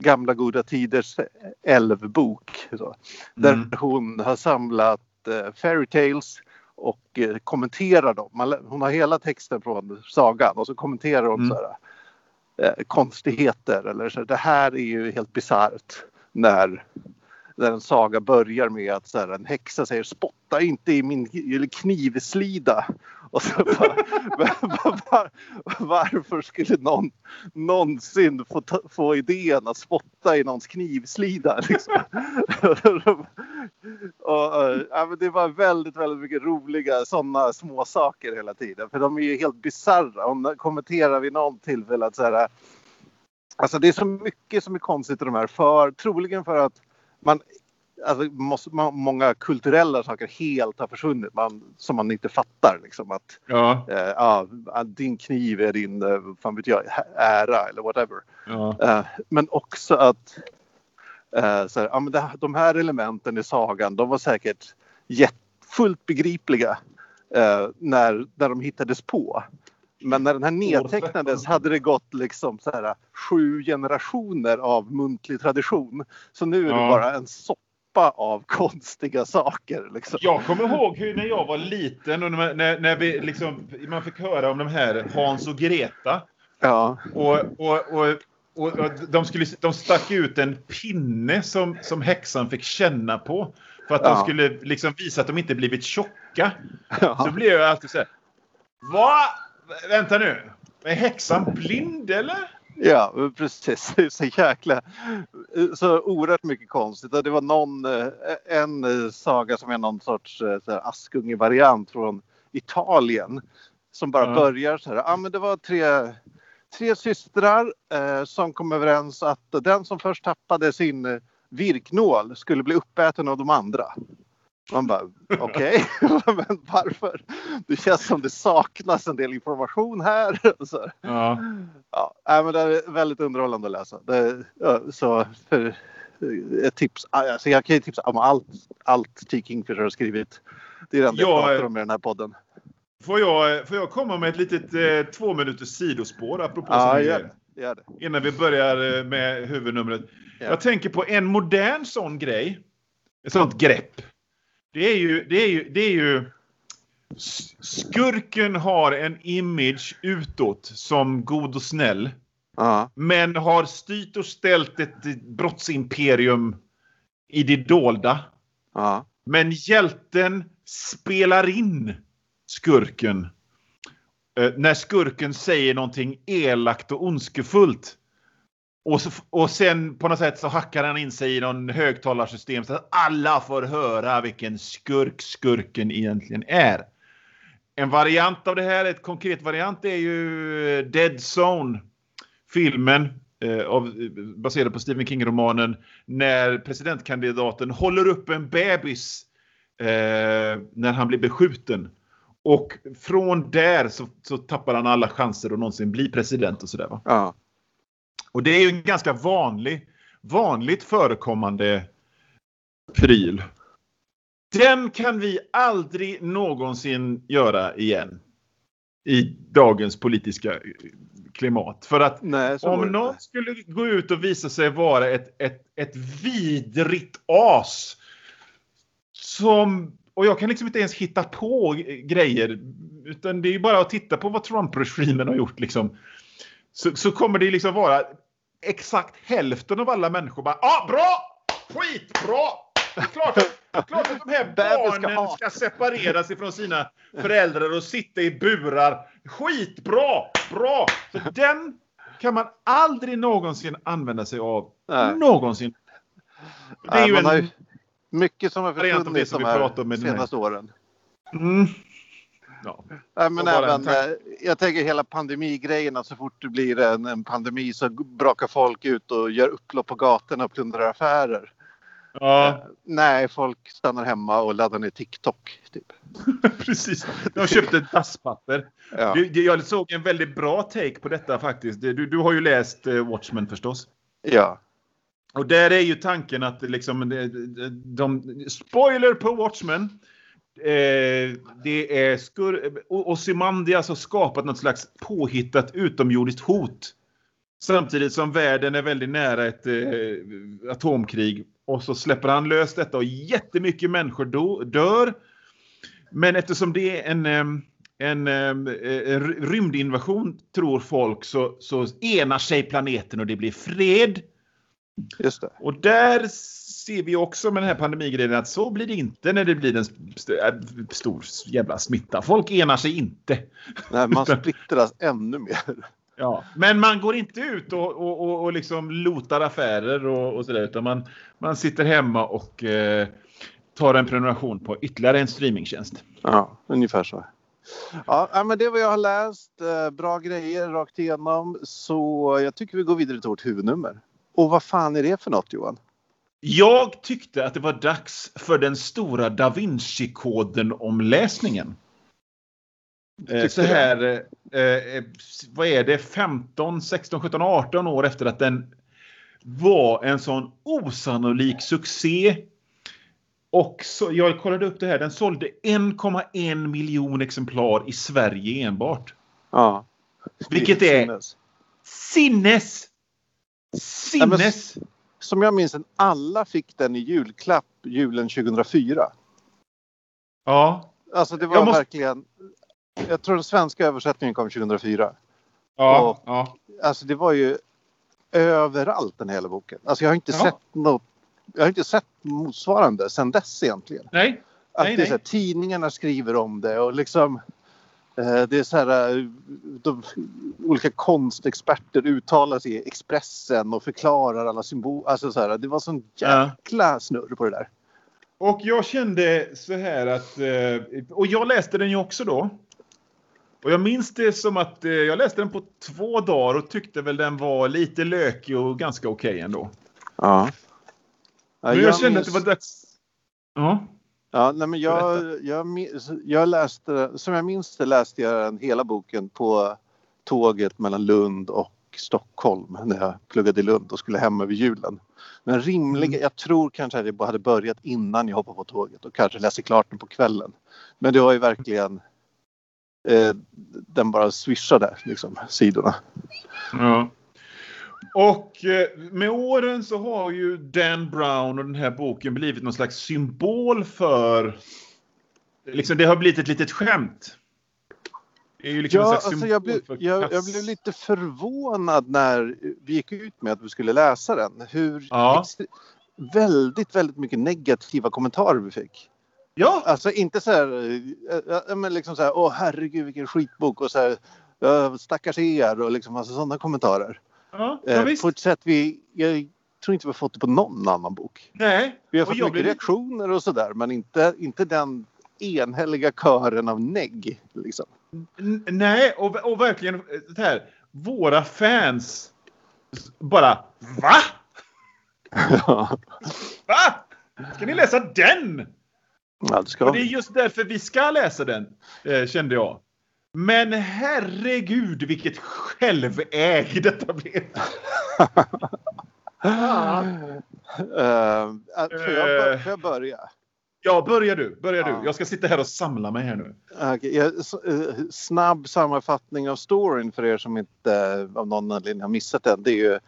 gamla goda tiders älvbok. Så. Där Mm. hon har samlat eh, fairy tales och eh, kommenterar dem. Man, hon har hela texten från sagan och så kommenterar hon Mm. så här, eh, konstigheter eller så. Det här är ju helt bisarrt när, när en saga börjar med att så här, en häxa säger spotta inte i min knivslida. Och så bara, var, var, varför skulle någon någonsin få, ta, få idén att spotta i någons knivslida? Liksom? (laughs) och, eh, ja, men det var väldigt, väldigt mycket roliga sådana små saker hela tiden. För de är ju helt bisarra. Hon kommenterar vid någon tillfälle att så här, Alltså det är så mycket som är konstigt i de här. För, troligen för att man, alltså måste, man, många kulturella saker helt har försvunnit man, som man inte fattar. Liksom, att Ja. eh, ja, din kniv är din eh, fan vet jag, ära eller whatever. ja. Eh, men också att eh, så här, ja, men det, de här elementen i sagan de var säkert jätt, fullt begripliga eh, när, när de hittades på. Men när den här nedtecknades hade det gått liksom så här, sju generationer av muntlig tradition. Så nu är det Ja. bara en soppa av (laughs) konstiga saker. Liksom. Jag kommer ihåg hur när jag var liten och när, när, vi liksom, man fick höra om de här Hans och Greta. Ja, Och, och, och, och, de, skulle, de stack ut en pinne som, som häxan fick känna på. För att de Ja. skulle liksom visa att de inte blivit tjocka. Så ja. blev jag alltid så här. Va? Vänta nu. Är häxan blind eller? Ja, precis. Så jäkla... Så oerhört mycket konstigt. Det var någon, eh, en eh, saga som är någon sorts eh, Askunge-variant från Italien. Som bara Ja. börjar så här. Ja, men det var tre, tre systrar eh, som kom överens att den som först tappade sin virknål skulle bli uppäten av de andra. Man bara, okej, (laughs) men varför? Det känns som det saknas en del information här. (laughs) Så. Ja. Ja, men det är väldigt underhållande att läsa. Det, så för eh, ett tips. Alltså jag kan ju tipsa om allt, allt T. Kingfisher har skrivit. Det är det enda jag Ja, pratar eh, om i den här podden. Får jag, får jag komma med ett litet eh, två minuters sidospår apropå Ja, gör grejer? det. Gör det. Innan vi börjar eh, med huvudnumret. Ja. Jag tänker på en modern sån grej. Ett sånt grepp. Det är ju, det är ju, det är ju Skurken har en image utåt som god och snäll. Ja. Men har styrt och ställt ett brottsimperium i det dolda. Ja. Men hjälten spelar in skurken. Eh, när skurken säger någonting elakt och ondskefullt. Och, så, och sen på något sätt så hackar han in sig i någon högtalarsystem så att alla får höra vilken skurk skurken egentligen är. En variant av det här, ett konkret variant, är ju Dead Zone. Filmen eh, av, baserad på Stephen King-romanen när presidentkandidaten håller upp en bebis eh, när han blir beskjuten. Och från där så, så tappar han alla chanser att någonsin bli president och sådär. Va? Ja. Och det är ju en ganska vanlig, vanligt förekommande pryl. Den kan vi aldrig någonsin göra igen. I dagens politiska klimat. För att Nej, om någon skulle gå ut och visa sig vara ett, ett, ett vidrigt as. Som, och jag kan liksom inte ens hitta på grejer. Utan det är ju bara att titta på vad Trump-regimen har gjort. Liksom. Så, så kommer det liksom vara exakt hälften av alla människor bara ah, bra! Skitbra! Det är klart att, det är klart att de här barnen ska separeras ifrån sina föräldrar och sitta i burar. Skitbra! Bra! Så den kan man aldrig någonsin använda sig av. Nej. Någonsin. Det är Nej, ju en... mycket som har försvunnit som de den här. senaste åren. Mm. Ja. Nej, men även, eh, jag tänker hela pandemigrejen, så fort det blir en, en pandemi så brakar folk ut och gör upplopp på gatorna och plundrar affärer. ja, Eh, Nej, folk stannar hemma och laddar ner TikTok. Typ. (laughs) precis. De köpte ett dasspapper. Ja. Jag såg en väldigt bra take på detta faktiskt. Du, du har ju läst eh, Watchmen förstås. ja. Och där är ju tanken att liksom, de, de, spoiler på Watchmen. Eh, det är skur, Ozymandias har skapat något slags påhittat utomjordiskt hot. Samtidigt som världen är väldigt nära ett eh, atomkrig. Och så släpper han lös detta och jättemycket människor do, dör. Men eftersom det är en, em, en, em, eh, rymdinvasion tror folk så, så enar sig planeten och det blir fred. Just det. Och där ser vi också med den här pandemigrejen att så blir det inte när det blir en äh, stor jävla smitta. Folk enar sig inte. Nej, man (laughs) splittras ännu mer. Ja. Men man går inte ut och, och, och, och liksom lotar affärer och, och sådär utan man, man sitter hemma och eh, tar en prenumeration på ytterligare en streamingtjänst. Ja, ungefär så. Ja, ja, men det är vad jag har läst. Eh, Bra grejer rakt igenom. Så jag tycker vi går vidare till vårt huvudnummer. Och vad fan är det för något Johan? Jag tyckte att det var dags för den stora Da Vinci-koden-omläsningen. Eh, så här, eh, eh, vad är det, 15, 16, 17, 18 år efter att den var en sån osannolik succé. Och så, jag kollade upp det här, den sålde 1,1 miljon exemplar i Sverige enbart. Ja. Vilket är- Sinnes. Sinnes! Sinnes! Som jag minns alla fick den i julklapp julen 2004. Ja. Alltså det var Jag måste- verkligen... Jag tror den svenska översättningen kom 2004. Ja. Och- ja. Alltså det var ju överallt den hela boken. Alltså jag har inte Ja. sett något. Jag har inte sett motsvarande sedan dess egentligen. Nej. Att Nej, det är nej. så här, tidningarna skriver om det och liksom det är så här eh, de, olika konstexperter uttalar sig i Expressen och förklarar alla symboler. Alltså så här, det var sån Ja. jäkla snurr på det där. Och jag kände så här att, eh, och jag läste den ju också då. Och jag minns det som att eh, jag läste den på två dagar och tyckte väl den var lite lökig och ganska okej ändå. Ja. Men jag, kände att det var dags. Ja. Ja, nej men jag, jag, jag läste, som jag minns det läste jag den hela boken på tåget mellan Lund och Stockholm när jag pluggade i Lund och skulle hem över julen. Men rimligen, jag tror kanske att jag hade börjat innan jag hoppade på tåget och kanske läste klart den på kvällen. Men det var ju verkligen eh, den bara swishade liksom, sidorna. Ja. Och eh, med åren så har ju Dan Brown och den här boken blivit någon slags symbol för... Liksom det har blivit ett litet skämt. Liksom ja, alltså jag, blev, jag, jag, blev lite förvånad när vi gick ut med att vi skulle läsa den. Hur ja. väldigt, väldigt mycket negativa kommentarer vi fick. Ja! Alltså inte så här, men liksom så här, åh herregud vilken skitbok och så här, stackars er och liksom alltså sådana kommentarer. Ja, ja, eh, på ett sätt vi, jag tror inte vi har fått det på någon annan bok. Nej. Vi har fått mycket blir... reaktioner och sådär men inte, inte den enhälliga kören av negg. Liksom. Nej, och, och verkligen det här. Våra fans bara VA? (laughs) Va? Ska ni läsa den? Ja, det, ska och det är just därför vi ska läsa den, eh, kände jag. Men herregud vilket själväg detta blev. uh, (laughs) får, jag, får jag börja? Ja, börja du. Börja ja. du. Jag ska sitta här och samla mig här nu. Okay, eh, snabb sammanfattning av storyn för er som inte eh, av någon anledning har missat den. Det är ju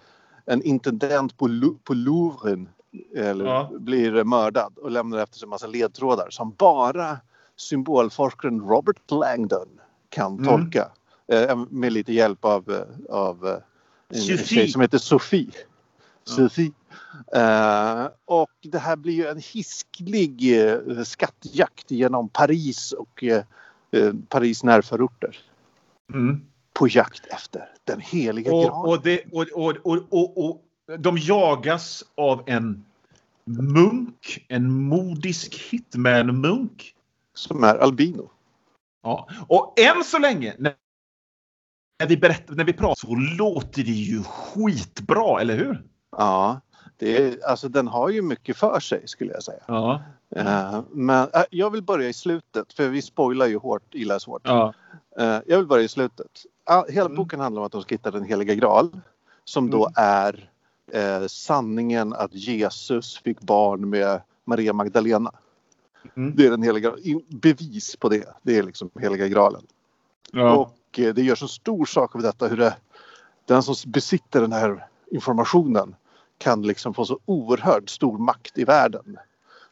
en intendent på, på Louvren eller, ja. blir mördad och lämnar efter sig en massa ledtrådar som bara symbolforskaren Robert Langdon kan mm. tolka. Eh, med lite hjälp av, av en tjej som heter Sofie. Sofie. Uh, och det här blir ju en hisklig uh, skattjakt genom Paris och uh, Paris närförorter. Mm. På jakt efter den heliga och, graalen. Och, det, och, och, och, och, och de jagas av en munk, en modisk hitman-munk. Som är albino. Ja, och än så länge när vi, berättar, när vi pratar så låter det ju skitbra, eller hur? Ja, det är, alltså den har ju mycket för sig skulle jag säga. Ja. Uh, men uh, jag vill börja i slutet för vi spoilar ju hårt, illa svårt. Ja. Uh, jag vill börja i slutet. hela mm. boken handlar om att de ska hitta den heliga graal som då mm. är sanningen att Jesus fick barn med Maria Magdalena. Mm. Det är den heliga bevis på det. Det är liksom heliga graalen. Ja. Och det gör så stor sak av detta hur det, den som besitter den här informationen kan liksom få så oerhört stor makt i världen.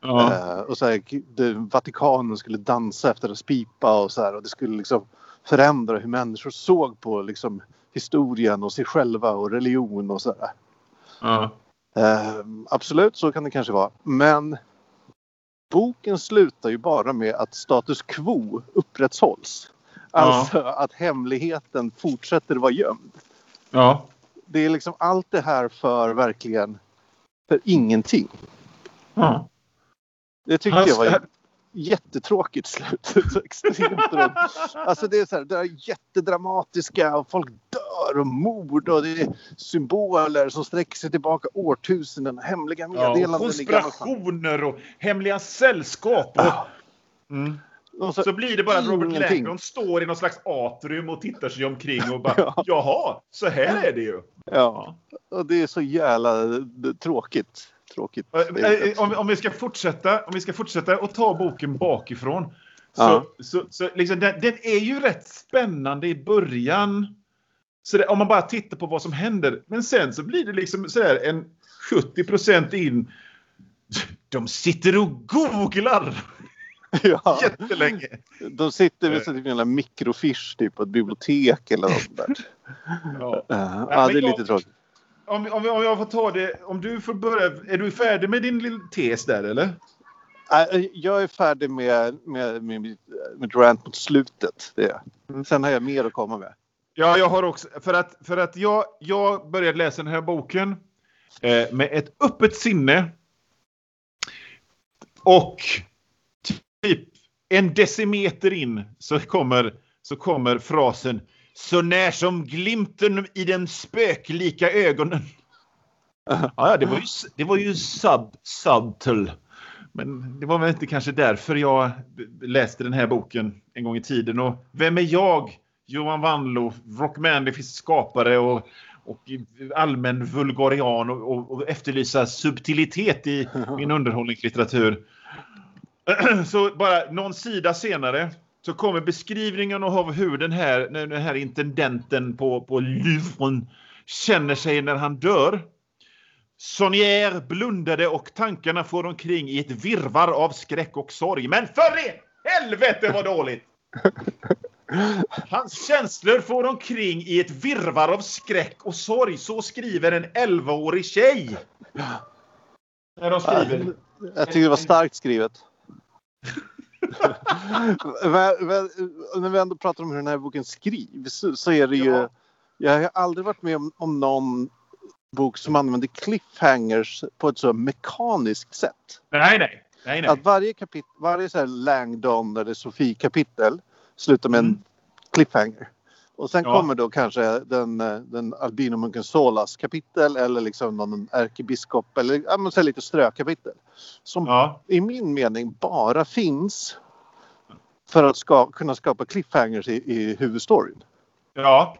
Ja. Eh, och så här, det, Vatikanen skulle dansa efter en pipa och så här, och det skulle liksom förändra hur människor såg på liksom, historien och sig själva och religion och så ja. eh, absolut, så kan det kanske vara. Men boken slutar ju bara med att status quo upprätthålls. Alltså ja. att hemligheten fortsätter vara gömd. Ja det är liksom allt det här för verkligen för ingenting. Mm. Det tyckte jag var jättetråkigt slut. (laughs) så extremt Alltså det är så här, det är jättedramatiska och folk dör och mord och det är symboler som sträcker sig tillbaka årtusenden. Hemliga meddelanden. Ja, konspirationer och hemliga sällskap. Och... Mm. Så, så, blir det bara att Robert Langdon står i någon slags atrium och tittar sig omkring och bara (laughs) ja. jaha, så här är det ju. Ja, och det är så jävla tråkigt. Tråkigt. Om, om vi ska fortsätta, om vi ska fortsätta och ta boken bakifrån. Så, ja. så, så liksom, den, den, är ju rätt spännande i början. Så det, om man bara tittar på vad som händer. Men sen så blir det liksom sådär en 70% in. De sitter och googlar. ja. (laughs) Jättelänge. De sitter vid en typ mikrofisch typ på ett bibliotek eller något där. ja. Ja, det är lite tråkigt. Om, om, om jag får ta det, om du får börja. Är du färdig med din lilla tes där eller? Jag är färdig med, med, med, med rant mot slutet. Det. Mm. Sen har jag mer att komma med. Ja, jag har också. För att, för att jag, jag började läsa den här boken eh, med ett öppet sinne. Och typ en decimeter in så kommer, så kommer frasen så när som glimten i den spöklika ögonen. (laughs) Ja, det var ju, det var ju sub, subtle. Men det var väl inte kanske därför jag läste den här boken en gång i tiden. Och vem är jag? Johan Wanlo, Rock Manlifis skapare och, och allmän vulgarian och, och, och efterlysa subtilitet i (laughs) min underhållningslitteratur. (clears throat) Så bara någon sida senare så kommer beskrivningen av hur den här, den här intendenten på, på Louvren känner sig när han dör. Sonnier blundade och tankarna for omkring i ett virvar av skräck och sorg. Men för i helvete vad dåligt! (laughs) Hans känslor får omkring i ett virvar av skräck och sorg. Så skriver en 11-årig tjej. När de skriver. Jag tycker det var starkt skrivet. (laughs) (laughs) men, men, när vi ändå pratar om hur den här boken skrivs så är det ju... Ja. Jag har aldrig varit med om, om någon bok som använder cliffhangers på ett så mekaniskt sätt. Nej, nej. nej, nej. Att varje kapitel, varje så här Langdon eller Sofie kapitel slutar med mm. en cliffhanger. Och sen ja. kommer då kanske den, den albinomunken Solas kapitel eller liksom någon ärkebiskop eller ja, men så lite strökapitel. Som ja. i min mening bara finns för att ska, kunna skapa cliffhangers i, i huvudstoryn. Ja.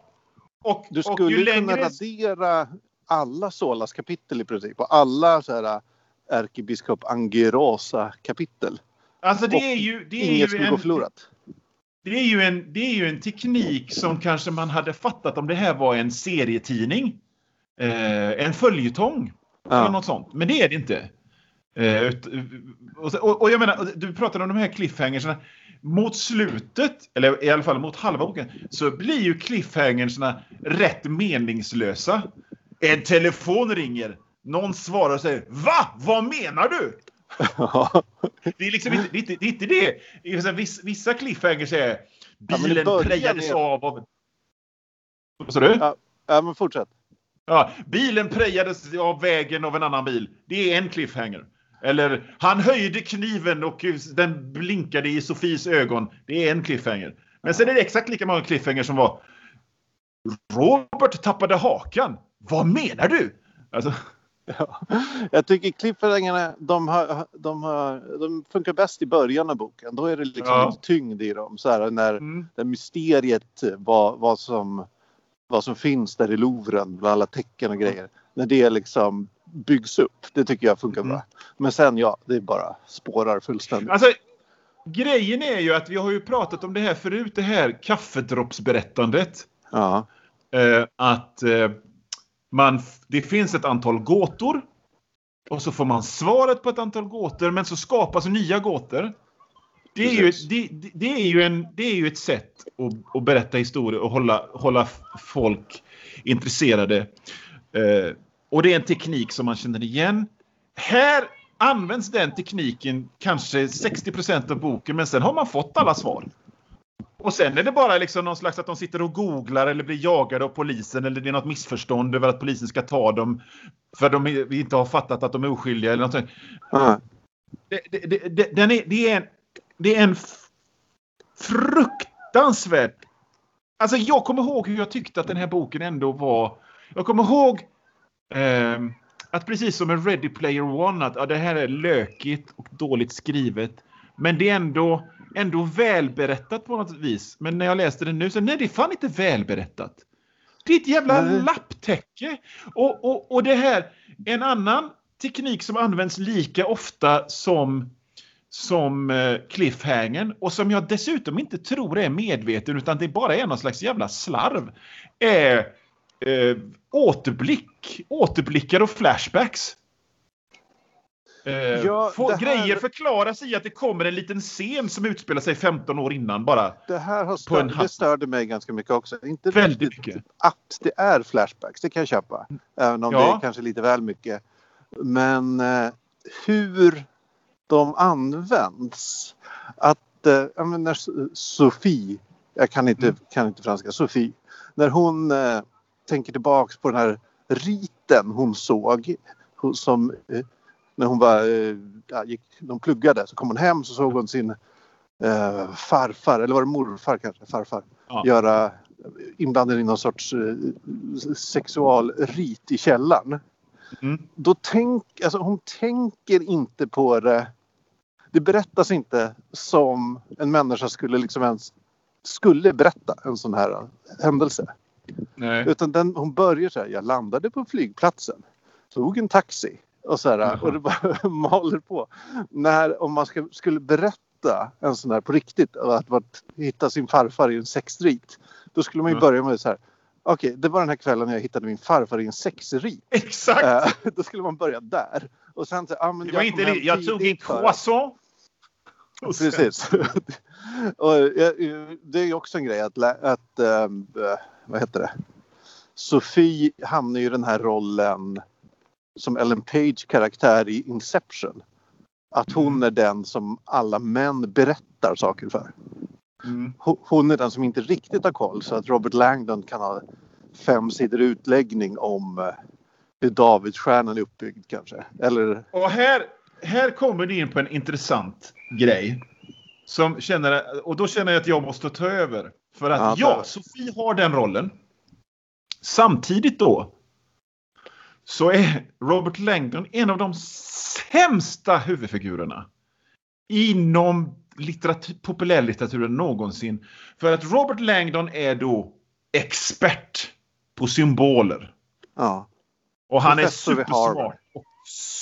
Och, du skulle och ju längre... kunna radera alla Solas kapitel i princip och alla så här ärkebiskop Angerosa kapitel. Alltså det är ju... Det är inget ju skulle en... gå förlorat det är, ju en, det är ju en teknik som kanske man hade fattat om det här var en serietidning. Eh, en följetong. Ja. Eller något sånt. Men det är det inte. Eh, och, och, och, jag menar, du pratade om de här cliffhangersna. Mot slutet, eller i alla fall mot halva boken, så blir ju cliffhangersna rätt meningslösa. En telefon ringer. Någon svarar och säger Va? Vad menar du? (laughs) det är liksom inte det. Är inte, det, är. Vissa, vissa cliffhangers är bilen ja, prejades av... av... Vad sa du? Ja, ja, men fortsätt. Ja, bilen prejades av vägen av en annan bil. Det är en cliffhanger. Eller han höjde kniven och den blinkade i Sofies ögon. Det är en cliffhanger. Men sen är det exakt lika många cliffhanger som var Robert tappade hakan. Vad menar du? Alltså, Ja. Jag tycker cliffhangarna, de, har, de, har, de funkar bäst i början av boken. Då är det liksom ja. tyngd i dem. Så här, när, mm. när mysteriet, vad, vad, som, vad som finns där i Louvren, med alla tecken och grejer. När det liksom byggs upp. Det tycker jag funkar mm. bra. Men sen ja, det är bara spårar fullständigt. Alltså, grejen är ju att vi har ju pratat om det här förut, det här kaffedroppsberättandet. Ja. Eh, att eh, man, det finns ett antal gåtor. Och så får man svaret på ett antal gåtor, men så skapas nya gåtor. Det är, ju, det, det, är ju en, det är ju ett sätt att, att berätta historier och hålla, hålla folk intresserade. Eh, och det är en teknik som man känner igen. Här används den tekniken kanske 60% av boken, men sen har man fått alla svar. Och sen är det bara liksom någon slags att de sitter och googlar eller blir jagade av polisen eller det är något missförstånd över att polisen ska ta dem för de vi inte har fattat att de är oskyldiga eller något. Mm. Det, det, det, den är, det, är en, det är en fruktansvärt... Alltså jag kommer ihåg hur jag tyckte att den här boken ändå var... Jag kommer ihåg eh, att precis som en Ready Player One att ja, det här är lökigt och dåligt skrivet. Men det är ändå ändå välberättat på något vis. Men när jag läste det nu så nej, det är fan inte välberättat. Det är ett jävla nej. lapptäcke. Och, och, och det här, en annan teknik som används lika ofta som som eh, cliffhangern och som jag dessutom inte tror är medveten utan det bara är någon slags jävla slarv är eh, återblick, återblickar och flashbacks. Eh, ja, få, här... Grejer förklaras i att det kommer en liten scen som utspelar sig 15 år innan bara. Det här har stör, det störde mig ganska mycket också. Inte Väldigt mycket. Att det är flashbacks, det kan jag köpa. Även om ja. det är kanske lite väl mycket. Men eh, hur de används. Att eh, menar, Sofie, jag kan inte, mm. kan inte franska, Sofie. När hon eh, tänker tillbaks på den här riten hon såg som eh, när hon var, eh, ja, gick, de pluggade så kom hon hem så såg hon sin eh, farfar, eller var det morfar kanske, farfar, ja. göra inblandad i någon sorts eh, sexualrit i källaren. Mm. Då tänk, alltså hon tänker inte på det. Det berättas inte som en människa skulle liksom ens skulle berätta en sån här händelse. Nej. Utan den, hon börjar så här, jag landade på flygplatsen, tog en taxi, och, så här, och det bara (laughs) maler på. När, om man ska, skulle berätta en sån där på riktigt att varit, hitta sin farfar i en sexrit. Då skulle man ju Mm. börja med så här. Okej, det var den här kvällen när jag hittade min farfar i en sexrit. Exakt! Eh, (laughs) då skulle man börja där. Och sen så, ah, men Det var jag inte li- jag tog en croissant. Precis. (laughs) och, det är ju också en grej att, att eh, vad heter det? Sofie hamnar ju i den här rollen som Ellen Page karaktär i Inception. Att hon är den som alla män berättar saker för. Mm. Ho- Hon är den som inte riktigt har koll så att Robert Langdon kan ha fem sidor utläggning om eh, hur Davidsstjärnan är uppbyggd kanske. Eller Och här, här kommer ni in på en intressant grej. Som känner, och då känner jag att jag måste ta över. För att Ja, ja. Sofie har den rollen. Samtidigt då så är Robert Langdon en av de sämsta huvudfigurerna inom litteratur, populärlitteraturen någonsin. För att Robert Langdon är då expert på symboler. ja. Och han är supersmart och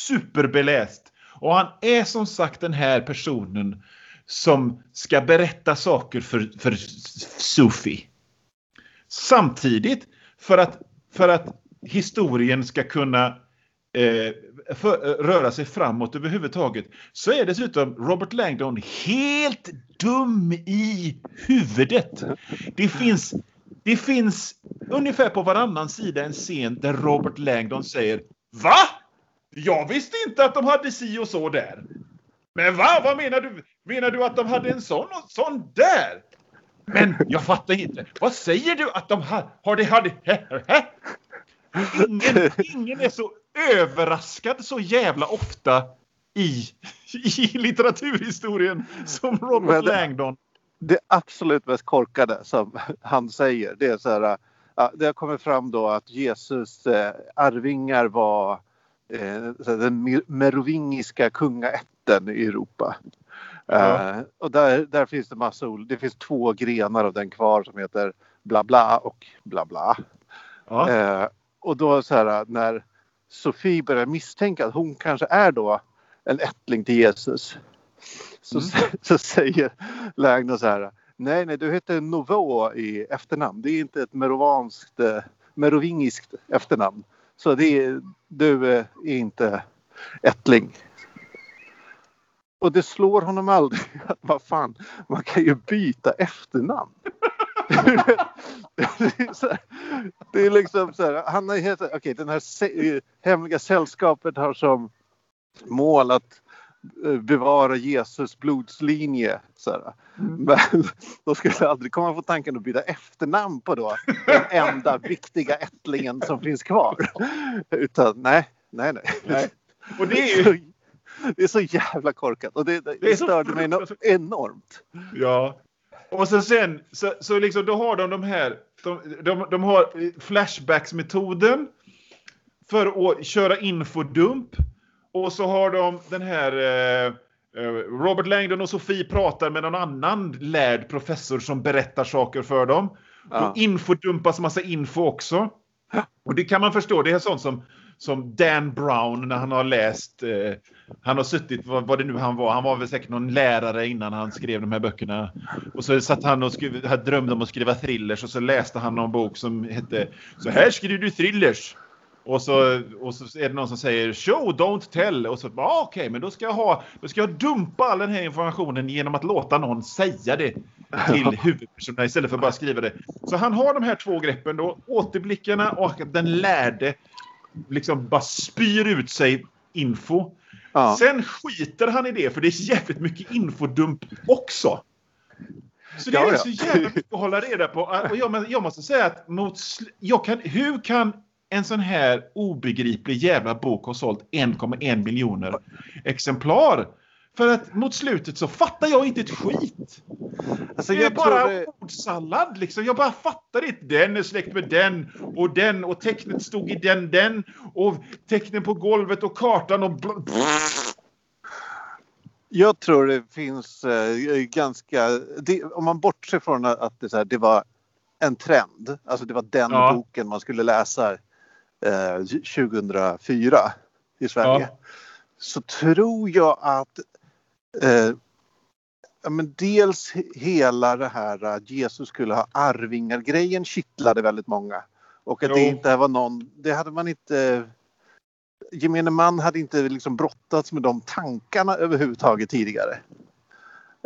superbeläst. Och han är som sagt den här personen som ska berätta saker för, för Sufi. Samtidigt, för att, för att historien ska kunna eh, för, eh, röra sig framåt överhuvudtaget, så är dessutom Robert Langdon helt dum i huvudet. Det finns, det finns ungefär på varannan sida en scen där Robert Langdon säger Va? Jag visste inte att de hade si och så där. Men va? Vad menar du? Menar du att de hade en sån och sån där? Men jag fattar inte. Vad säger du att de har, har? de hade... Ingen, ingen är så överraskad så jävla ofta i, i litteraturhistorien som Robert det- Langdon. det absolut mest korkade som han säger det är så här. Det har kommit fram då att Jesus eh, arvingar var eh, den mer- merovingiska kungaätten i Europa. Ja. Eh, och där, där finns det massa Det finns två grenar av den kvar som heter bla bla och bla bla. Ja. Och då så här när Sofie börjar misstänka att hon kanske är då en ättling till Jesus. Så, Mm. så säger Lägner så här. Nej, nej, du heter Nouveau i efternamn. Det är inte ett merovanskt, eh, merovingiskt efternamn. Så det är, du eh, är inte ättling. Och det slår honom aldrig (laughs) att vad fan, man kan ju byta efternamn. Det, är liksom så här, han har heter, okej den här hemliga sällskapet har som mål att eh, bevara Jesus blodslinje. Så här. Men de skulle aldrig komma på tanken att byta efternamn på då den enda viktiga ättlingen som finns kvar. Utan nej, nej, nej. Nej. Och det är ju... Det är så jävla korkat och det, det, Det så störde mig enormt. Ja. Och så sen, så, så liksom då har de de här, de, de, de har Flashbacks-metoden för att köra infodump. Och så har de den här eh, eh, Robert Langdon och Sofie pratar med någon annan lärd professor som berättar saker för dem. Ja. Och infodumpas massa info också. Och det kan man förstå, det är sånt som, som Dan Brown när han har läst, eh, han har suttit, vad, vad det nu han var, han var väl säkert någon lärare innan han skrev de här böckerna. Och så satt han och skrev, hade drömde om att skriva thrillers och så läste han någon bok som hette Så här skriver du thrillers. Och så, och så är det någon som säger show, don't tell. Och så ah, okej, men då ska, jag ha, då ska jag dumpa all den här informationen genom att låta någon säga det till (laughs) huvudpersonerna istället för att bara skriva det. Så han har de här två greppen då, återblickarna och den lärde liksom bara spyr ut sig info. Ja. Sen skiter han i det för det är jävligt mycket infodump också. Så det är ja. så jävla mycket att hålla reda på. Och jag, jag måste säga att mot, jag kan, hur kan en sån här obegriplig jävla bok ha sålt 1,1 miljoner exemplar? För att mot slutet så fattar jag inte ett skit. Alltså, Det är bara det, ordsallad liksom. Jag bara fattar inte. Den är släkt med den och den och tecknet stod i den, den och tecknen på golvet och kartan och... jag tror det finns eh, ganska... Det, om man bortser från att det, så här, det var en trend. Alltså det var den Ja. boken man skulle läsa eh, 2004 i Sverige. Ja. Så tror jag att eh, ja, men dels hela det här att Jesus skulle ha arvingar-grejen kittlade väldigt många. Och att Jo. det inte var någon, det hade man inte gemene man hade inte liksom brottats med de tankarna överhuvudtaget tidigare.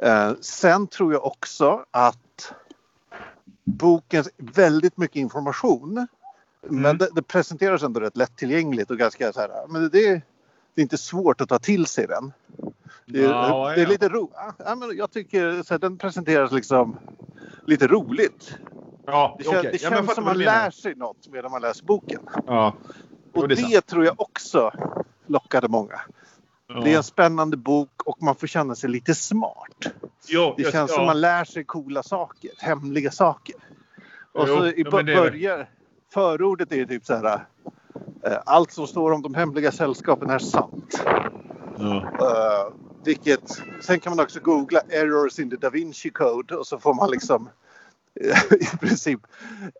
Eh, sen tror jag också att boken väldigt mycket information. Men Mm. det, det presenteras ändå rätt lättillgängligt och ganska så här. Men det, det är inte svårt att ta till sig den. Det, är- Ja, det är ja. lite ro, ja, men Jag tycker så här, den presenteras liksom lite roligt. Ja, Det, kän, okej. det Ja, känns fattar som man menar. lär sig något medan man läser boken. Ja. Och det det, tror jag också lockade många. Ja. Det är en spännande bok och man får känna sig lite smart. Jo, Det känns ja. som man lär sig coola saker, hemliga saker. Och Jo, så i ja, börjar, förordet är typ så här. eh, Allt som står om de hemliga sällskapen är sant. Ja. Vilket, sen kan man också googla errors in the Da Vinci Code och så får man liksom eh, i princip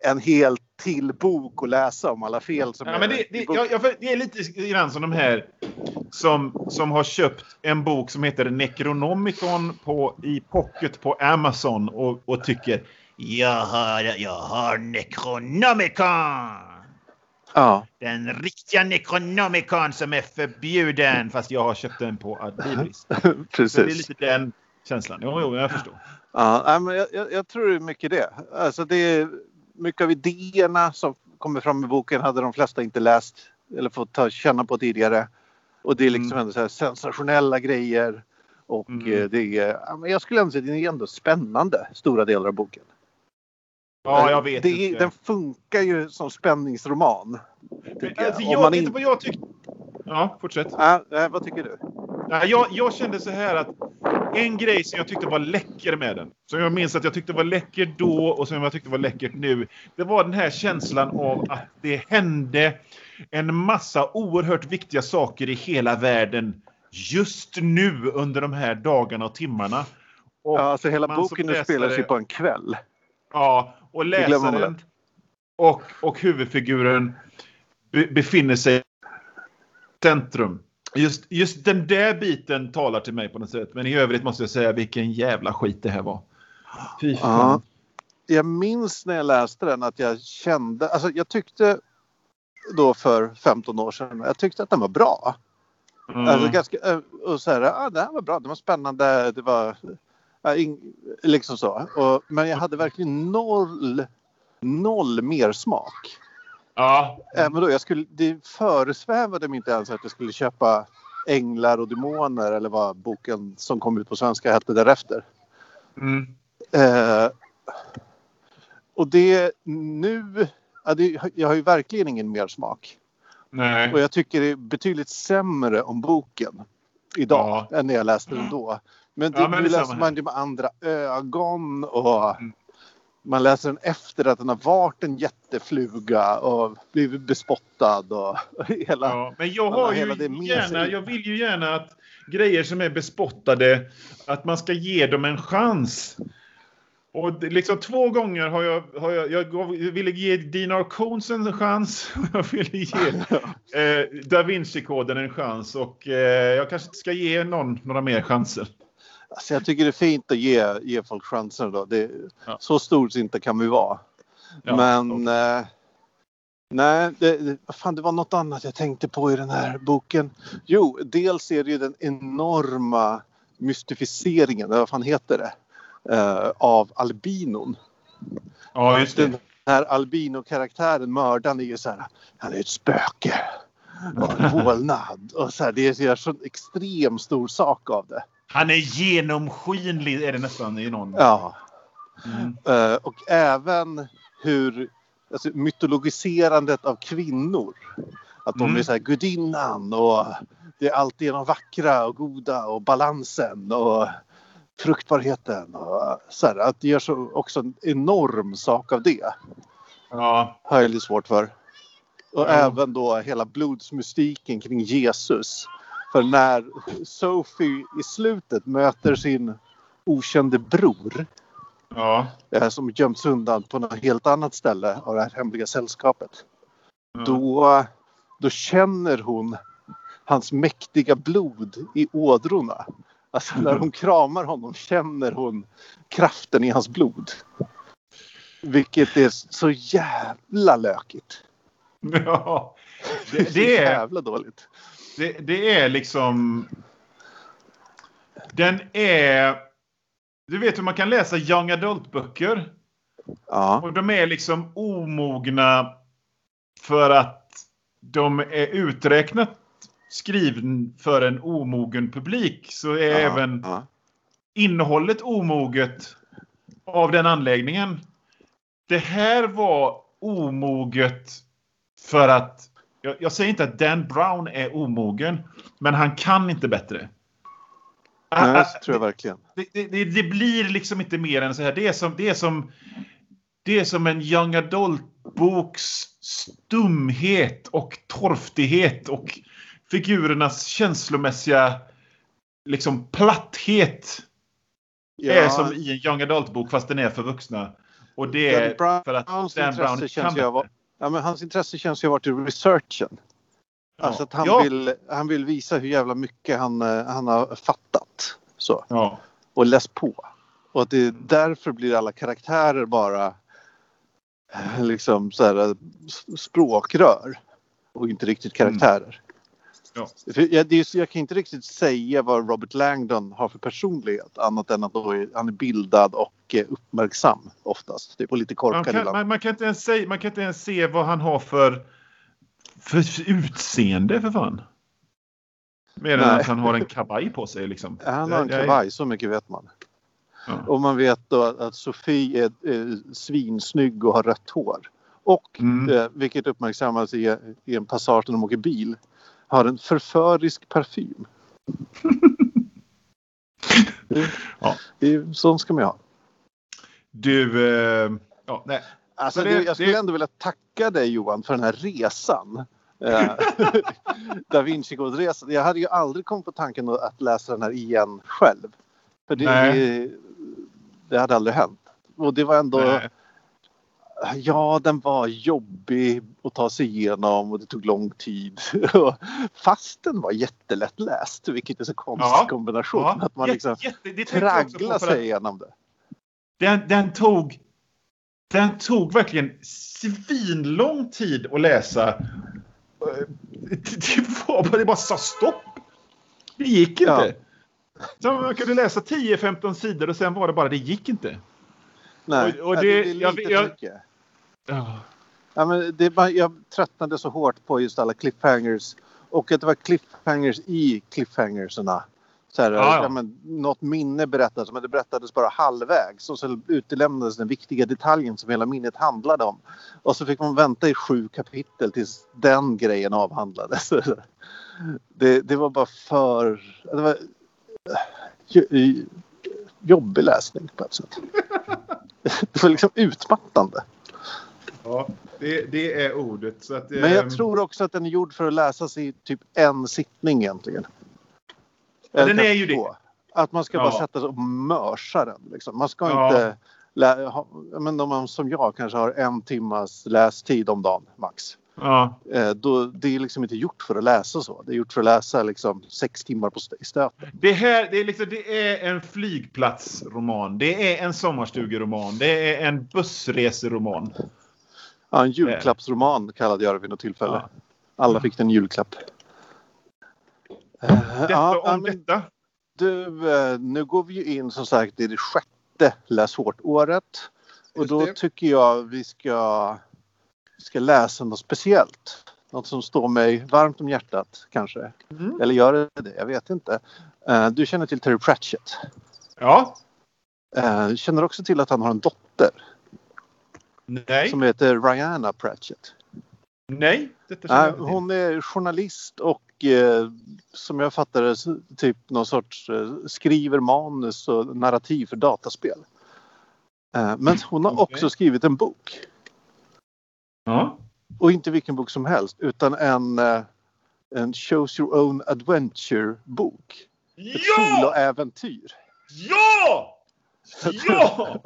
en hel till bok att läsa om alla fel som Ja, men det, det, jag, jag, det är lite grann som de här som, som har köpt en bok som heter Necronomicon på, i pocket på Amazon och, och tycker jag har, jag har Necronomicon! Ja, Den riktiga Necronomicon som är förbjuden fast jag har köpt den på Adlibris. (laughs) Så det är precis. lite den känslan. Jo, jo, jag förstår. Ja, men jag, jag, jag tror det är mycket det. Alltså det är mycket av idéerna som kommer fram i boken hade de flesta inte läst eller fått ta känna på tidigare. Och det är liksom Mm. ändå så sensationella grejer. Och Mm. eh, det är, jag skulle ändå säga att det är ändå spännande, stora delar av boken. Ja, jag vet det, Den funkar ju som spänningsroman. tycker jag. Alltså, jag man inte vad jag tyckte. Ja, fortsätt. Ja, vad tycker du? Jag, jag kände så här att en grej som jag tyckte var läcker med den, som jag minns att jag tyckte var läcker då och som jag tyckte var läckert nu, det var den här känslan av att det hände en massa oerhört viktiga saker i hela världen just nu under de här dagarna och timmarna. Och, Ja, alltså hela boken utspelar sig på en kväll. Ja, och läsaren och, och huvudfiguren be, befinner sig i centrum. Just, just den där biten talar till mig på något sätt. Men i övrigt måste jag säga vilken jävla skit det här var. Fy fan. Ja. Jag minns när jag läste den att jag kände, alltså jag tyckte då för 15 år sedan, jag tyckte att den var bra. Mm. Alltså ganska, eh, och så här, ja, det här var bra, det var spännande, det var liksom så. Och, men jag hade verkligen noll, noll mer smak. ja. Även då jag skulle, det föresvävade mig inte ens att jag skulle köpa Änglar och Demoner eller vad boken som kom ut på svenska hette därefter. Mm. Eh, och det nu, ja, det, jag har ju verkligen ingen mer smak. Nej. Och jag tycker det är betydligt sämre om boken idag än när jag läste den då. Men, det, Ja, men nu läser man det med andra ögon och Mm. man läser den efter att den har varit en jättefluga och blivit bespottad och, och (laughs) hela... Ja, men jag har ju gärna, jag vill ju gärna att grejer som är bespottade, att man ska ge dem en chans. Och liksom två gånger har jag, har jag, jag gav, jag ville ge Dinar Coons en chans. (laughs) Jag ville ge (laughs) eh, Da Vinci-koden en chans och eh, jag kanske inte ska ge någon några mer chanser. Alltså jag tycker det är fint att ge, ge folk chanser då. Det, Ja. Så stort inte kan vi vara. Ja, Men eh, nej, det, fan, det var något annat jag tänkte på i den här boken. Jo, dels är det ju den enorma mystificeringen, eller vad fan heter det, eh, av albinon. Ja, just det. Den här albino-karaktären, mördaren, är ju så här, han är ett spöke. Och en (laughs) vålnad. Och så här, det är så extremt stor sak av det. Han är genomskinlig är det nästan i någon. Ja. Mm. Eh, och även hur alltså, mytologiserandet av kvinnor. Att de Mm. är så här gudinnan och det är alltid de vackra och goda och balansen och fruktbarheten. Och så här, att det gör så också en enorm sak av det. Ja, Har jag lite svårt för. Och Ja. även då hela blodsmystiken kring Jesus. För när Sophie i slutet möter sin okände bror ja. som gömts undan på något helt annat ställe av det här hemliga sällskapet. ja. Då, då känner hon hans mäktiga blod i ådrorna. Alltså när hon kramar honom känner hon kraften i hans blod. Vilket är så jävla lökigt. Ja, Det är det, så är, jävla dåligt. Det, det är liksom... Den är... Du vet hur man kan läsa young adult-böcker? Ja, Och de är liksom omogna för att de är uträknat skriven för en omogen publik. Så är ja, även ja. innehållet omoget av den anläggningen. Det här var omoget för att jag, jag säger inte att Dan Brown är omogen, men han kan inte bättre. Nej, Ah, det tror jag verkligen. det, det, det, det blir liksom inte mer än så här. Det är som, det är som, det är som en young adult-boks stumhet och torftighet och figurernas känslomässiga liksom platthet är som i en young adult-bok fast den är för vuxna. Och det är för att Dan Brown kan känns det. Ja, men hans intresse känns ju ha varit i researchen. Alltså att han, ja. vill, han vill visa hur jävla mycket han, eh, han har fattat. Så. Ja. Och läst på. Och att det, därför blir alla karaktärer bara eh, liksom så här, eh, språkrör. Och inte riktigt karaktärer. Mm. Ja. Jag, det är, jag kan inte riktigt säga vad Robert Langdon har för personlighet annat än att är, han är bildad och eh, uppmärksam oftast. Typ, och lite Man, korkad kan, ibland. man, man, kan inte ens säga, man kan inte ens se vad han har för, för utseende för fan. Mer än att han har en kavaj på sig liksom. (laughs) Han har en kavaj, så mycket vet man. Ja. Och man vet då att Sofie är eh, svinsnygg och har rött hår. Och, Mm. eh, vilket uppmärksammas i, i en passage när de åker bil, har en förförisk parfym. (laughs) Det- Ja. det- Sån ska man ju ha. Du, eh, ja, nej. Alltså, Så det- det, jag skulle det- ändå vilja tacka dig Johan för den här resan. Eh, (laughs) da Vinci-kodresan. Jag hade ju aldrig kommit på tanken att läsa den här igen själv. För det, det hade aldrig hänt. Och det var ändå... nej. Ja, den var jobbig att ta sig igenom och det tog lång tid. (laughs) Fast den var jättelätt läst, vilket är så konstig Ja. kombination. Ja, Att man liksom jätte- tragglar sig igenom det. Den, den tog den tog verkligen svinlång tid att läsa. Eh, (laughs) Det, var, bara- det bara sa stopp. Det gick inte. Så man kunde läsa 10-15 sidor och sen var det bara, det gick inte. Nej, Och- och ja, det- det är jag- lite jag- för mycket. Ja. Ja, men det jag tröttnade så hårt på just alla cliffhangers. Och att det var cliffhangers i cliffhangerserna. Så här, Ja, ja. ja. men, något minne berättades men det berättades bara halvvägs. Och så utelämnades den viktiga detaljen som hela minnet handlade om. Och så fick man vänta i sju kapitel tills den grejen avhandlades. (laughs) Det, det var bara för... Det var jo- jobbig läsning på ett sätt. (laughs) Det var liksom utmattande. Ja, det, det är ordet. Så att, Men jag ehm, tror också att den är gjord för att läsas i typ en sittning egentligen. Ja, den är ju två. Att man ska Ja. bara sätta sig och mörsa den. Liksom. Man ska Ja. inte... Lä- ha, men om man som jag kanske har en timmas lästid om dagen max. Ja, Eh, då, det är liksom inte gjort för att läsa så. Det är gjort för att läsa liksom sex timmar på st- i stöten. det, här, det, är liksom, det är en flygplatsroman. Det är en sommarstugeroman. Det är en bussreseroman. Ja, en julklappsroman kallade jag det vid något tillfälle. Ja. Alla fick en julklapp. Eh, Detta ja, om men- detta. Du, eh, nu går vi ju in som sagt i det sjätte Läs hårt-året. Och då tycker jag vi ska, ska läsa något speciellt. Något som står mig varmt om hjärtat kanske. Mm. Eller gör det det? Jag vet inte. Eh, Du känner till Terry Pratchett. Ja. Känner också till att han har en dotter Nej. som heter Rihanna Pratchett. Nej. Detta känner jag inte hon är journalist och eh, som jag fattar det typ någon sorts eh, skriver manus och narrativ för dataspel. Eh, men hon har Okej. också skrivit en bok. Ja. Och inte vilken bok som helst utan en, eh, en Choose Your Own Adventure-bok. Ett Ja! soloäventyr. Ja! (laughs) Ja!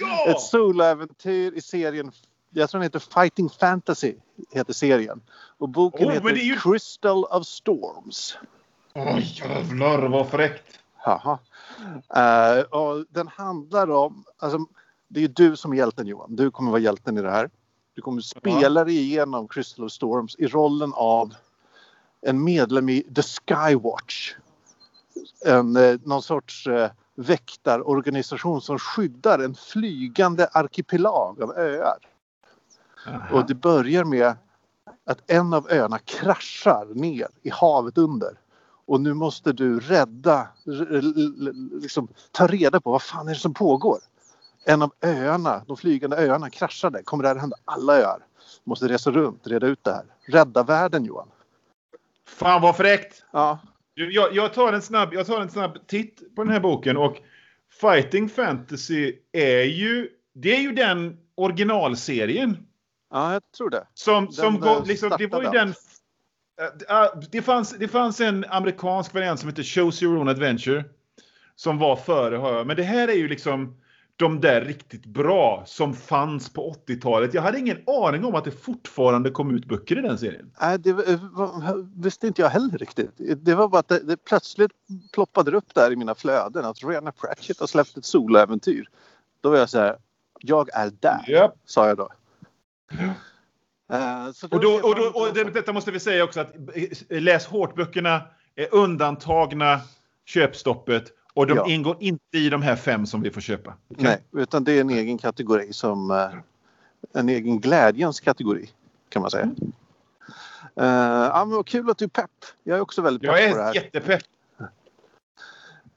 Ja! Ett soloäventyr i serien, jag tror den heter Fighting Fantasy, heter serien. Och boken Oh, heter ju- Crystal of Storms. Åh jävlar vad fräckt. Haha. Uh, och den handlar om... Alltså, det är du som är hjälten, Johan. Du kommer vara hjälten i det här. Du kommer spela dig igenom Crystal Storms i rollen av en medlem i The Skywatch. En, eh, någon sorts eh, väktarorganisation som skyddar en flygande arkipelag av öar. Aha. Och det börjar med att en av öarna kraschar ner i havet under. Och nu måste du rädda, liksom ta reda på vad fan är det som pågår. En av öarna, de flygande öarna kraschade. Kommer det här hända alla öar? Måste resa runt, reda ut det här. Rädda världen Johan. Fan vad fräckt! Ja. Jag, jag, tar en snabb, jag tar en snabb titt på den här boken och Fighting Fantasy är ju, det är ju den originalserien. Ja, jag tror det. Som, den som går, liksom, det var ju den... Uh, det, fanns, det fanns en amerikansk variant som heter Choose Your Own Adventure. Som var före, men det här är ju liksom de där riktigt bra som fanns på 80-talet. Jag hade ingen aning om att det fortfarande kom ut böcker i den serien. Nej, det visste inte jag heller riktigt. Det var bara att det, det plötsligt ploppade upp där i mina flöden att Rena Pratchett har släppt ett soloäventyr. Då var jag så här, jag är där, yep. sa jag då. Uh, och, då, och, då, och det, detta måste vi säga också att eh, läs hårt-böckerna är undantagna köpstoppet och de ja. ingår inte i de här fem som vi får köpa. Okay? Nej, utan det är en egen kategori som en egen glädjens kategori kan man säga. Uh, ja, men vad kul att du är pepp. Jag är också väldigt pepp jag på det här. Är jättepepp.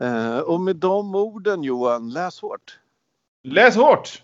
Uh, och med de orden Johan, läs hårt. Läs hårt!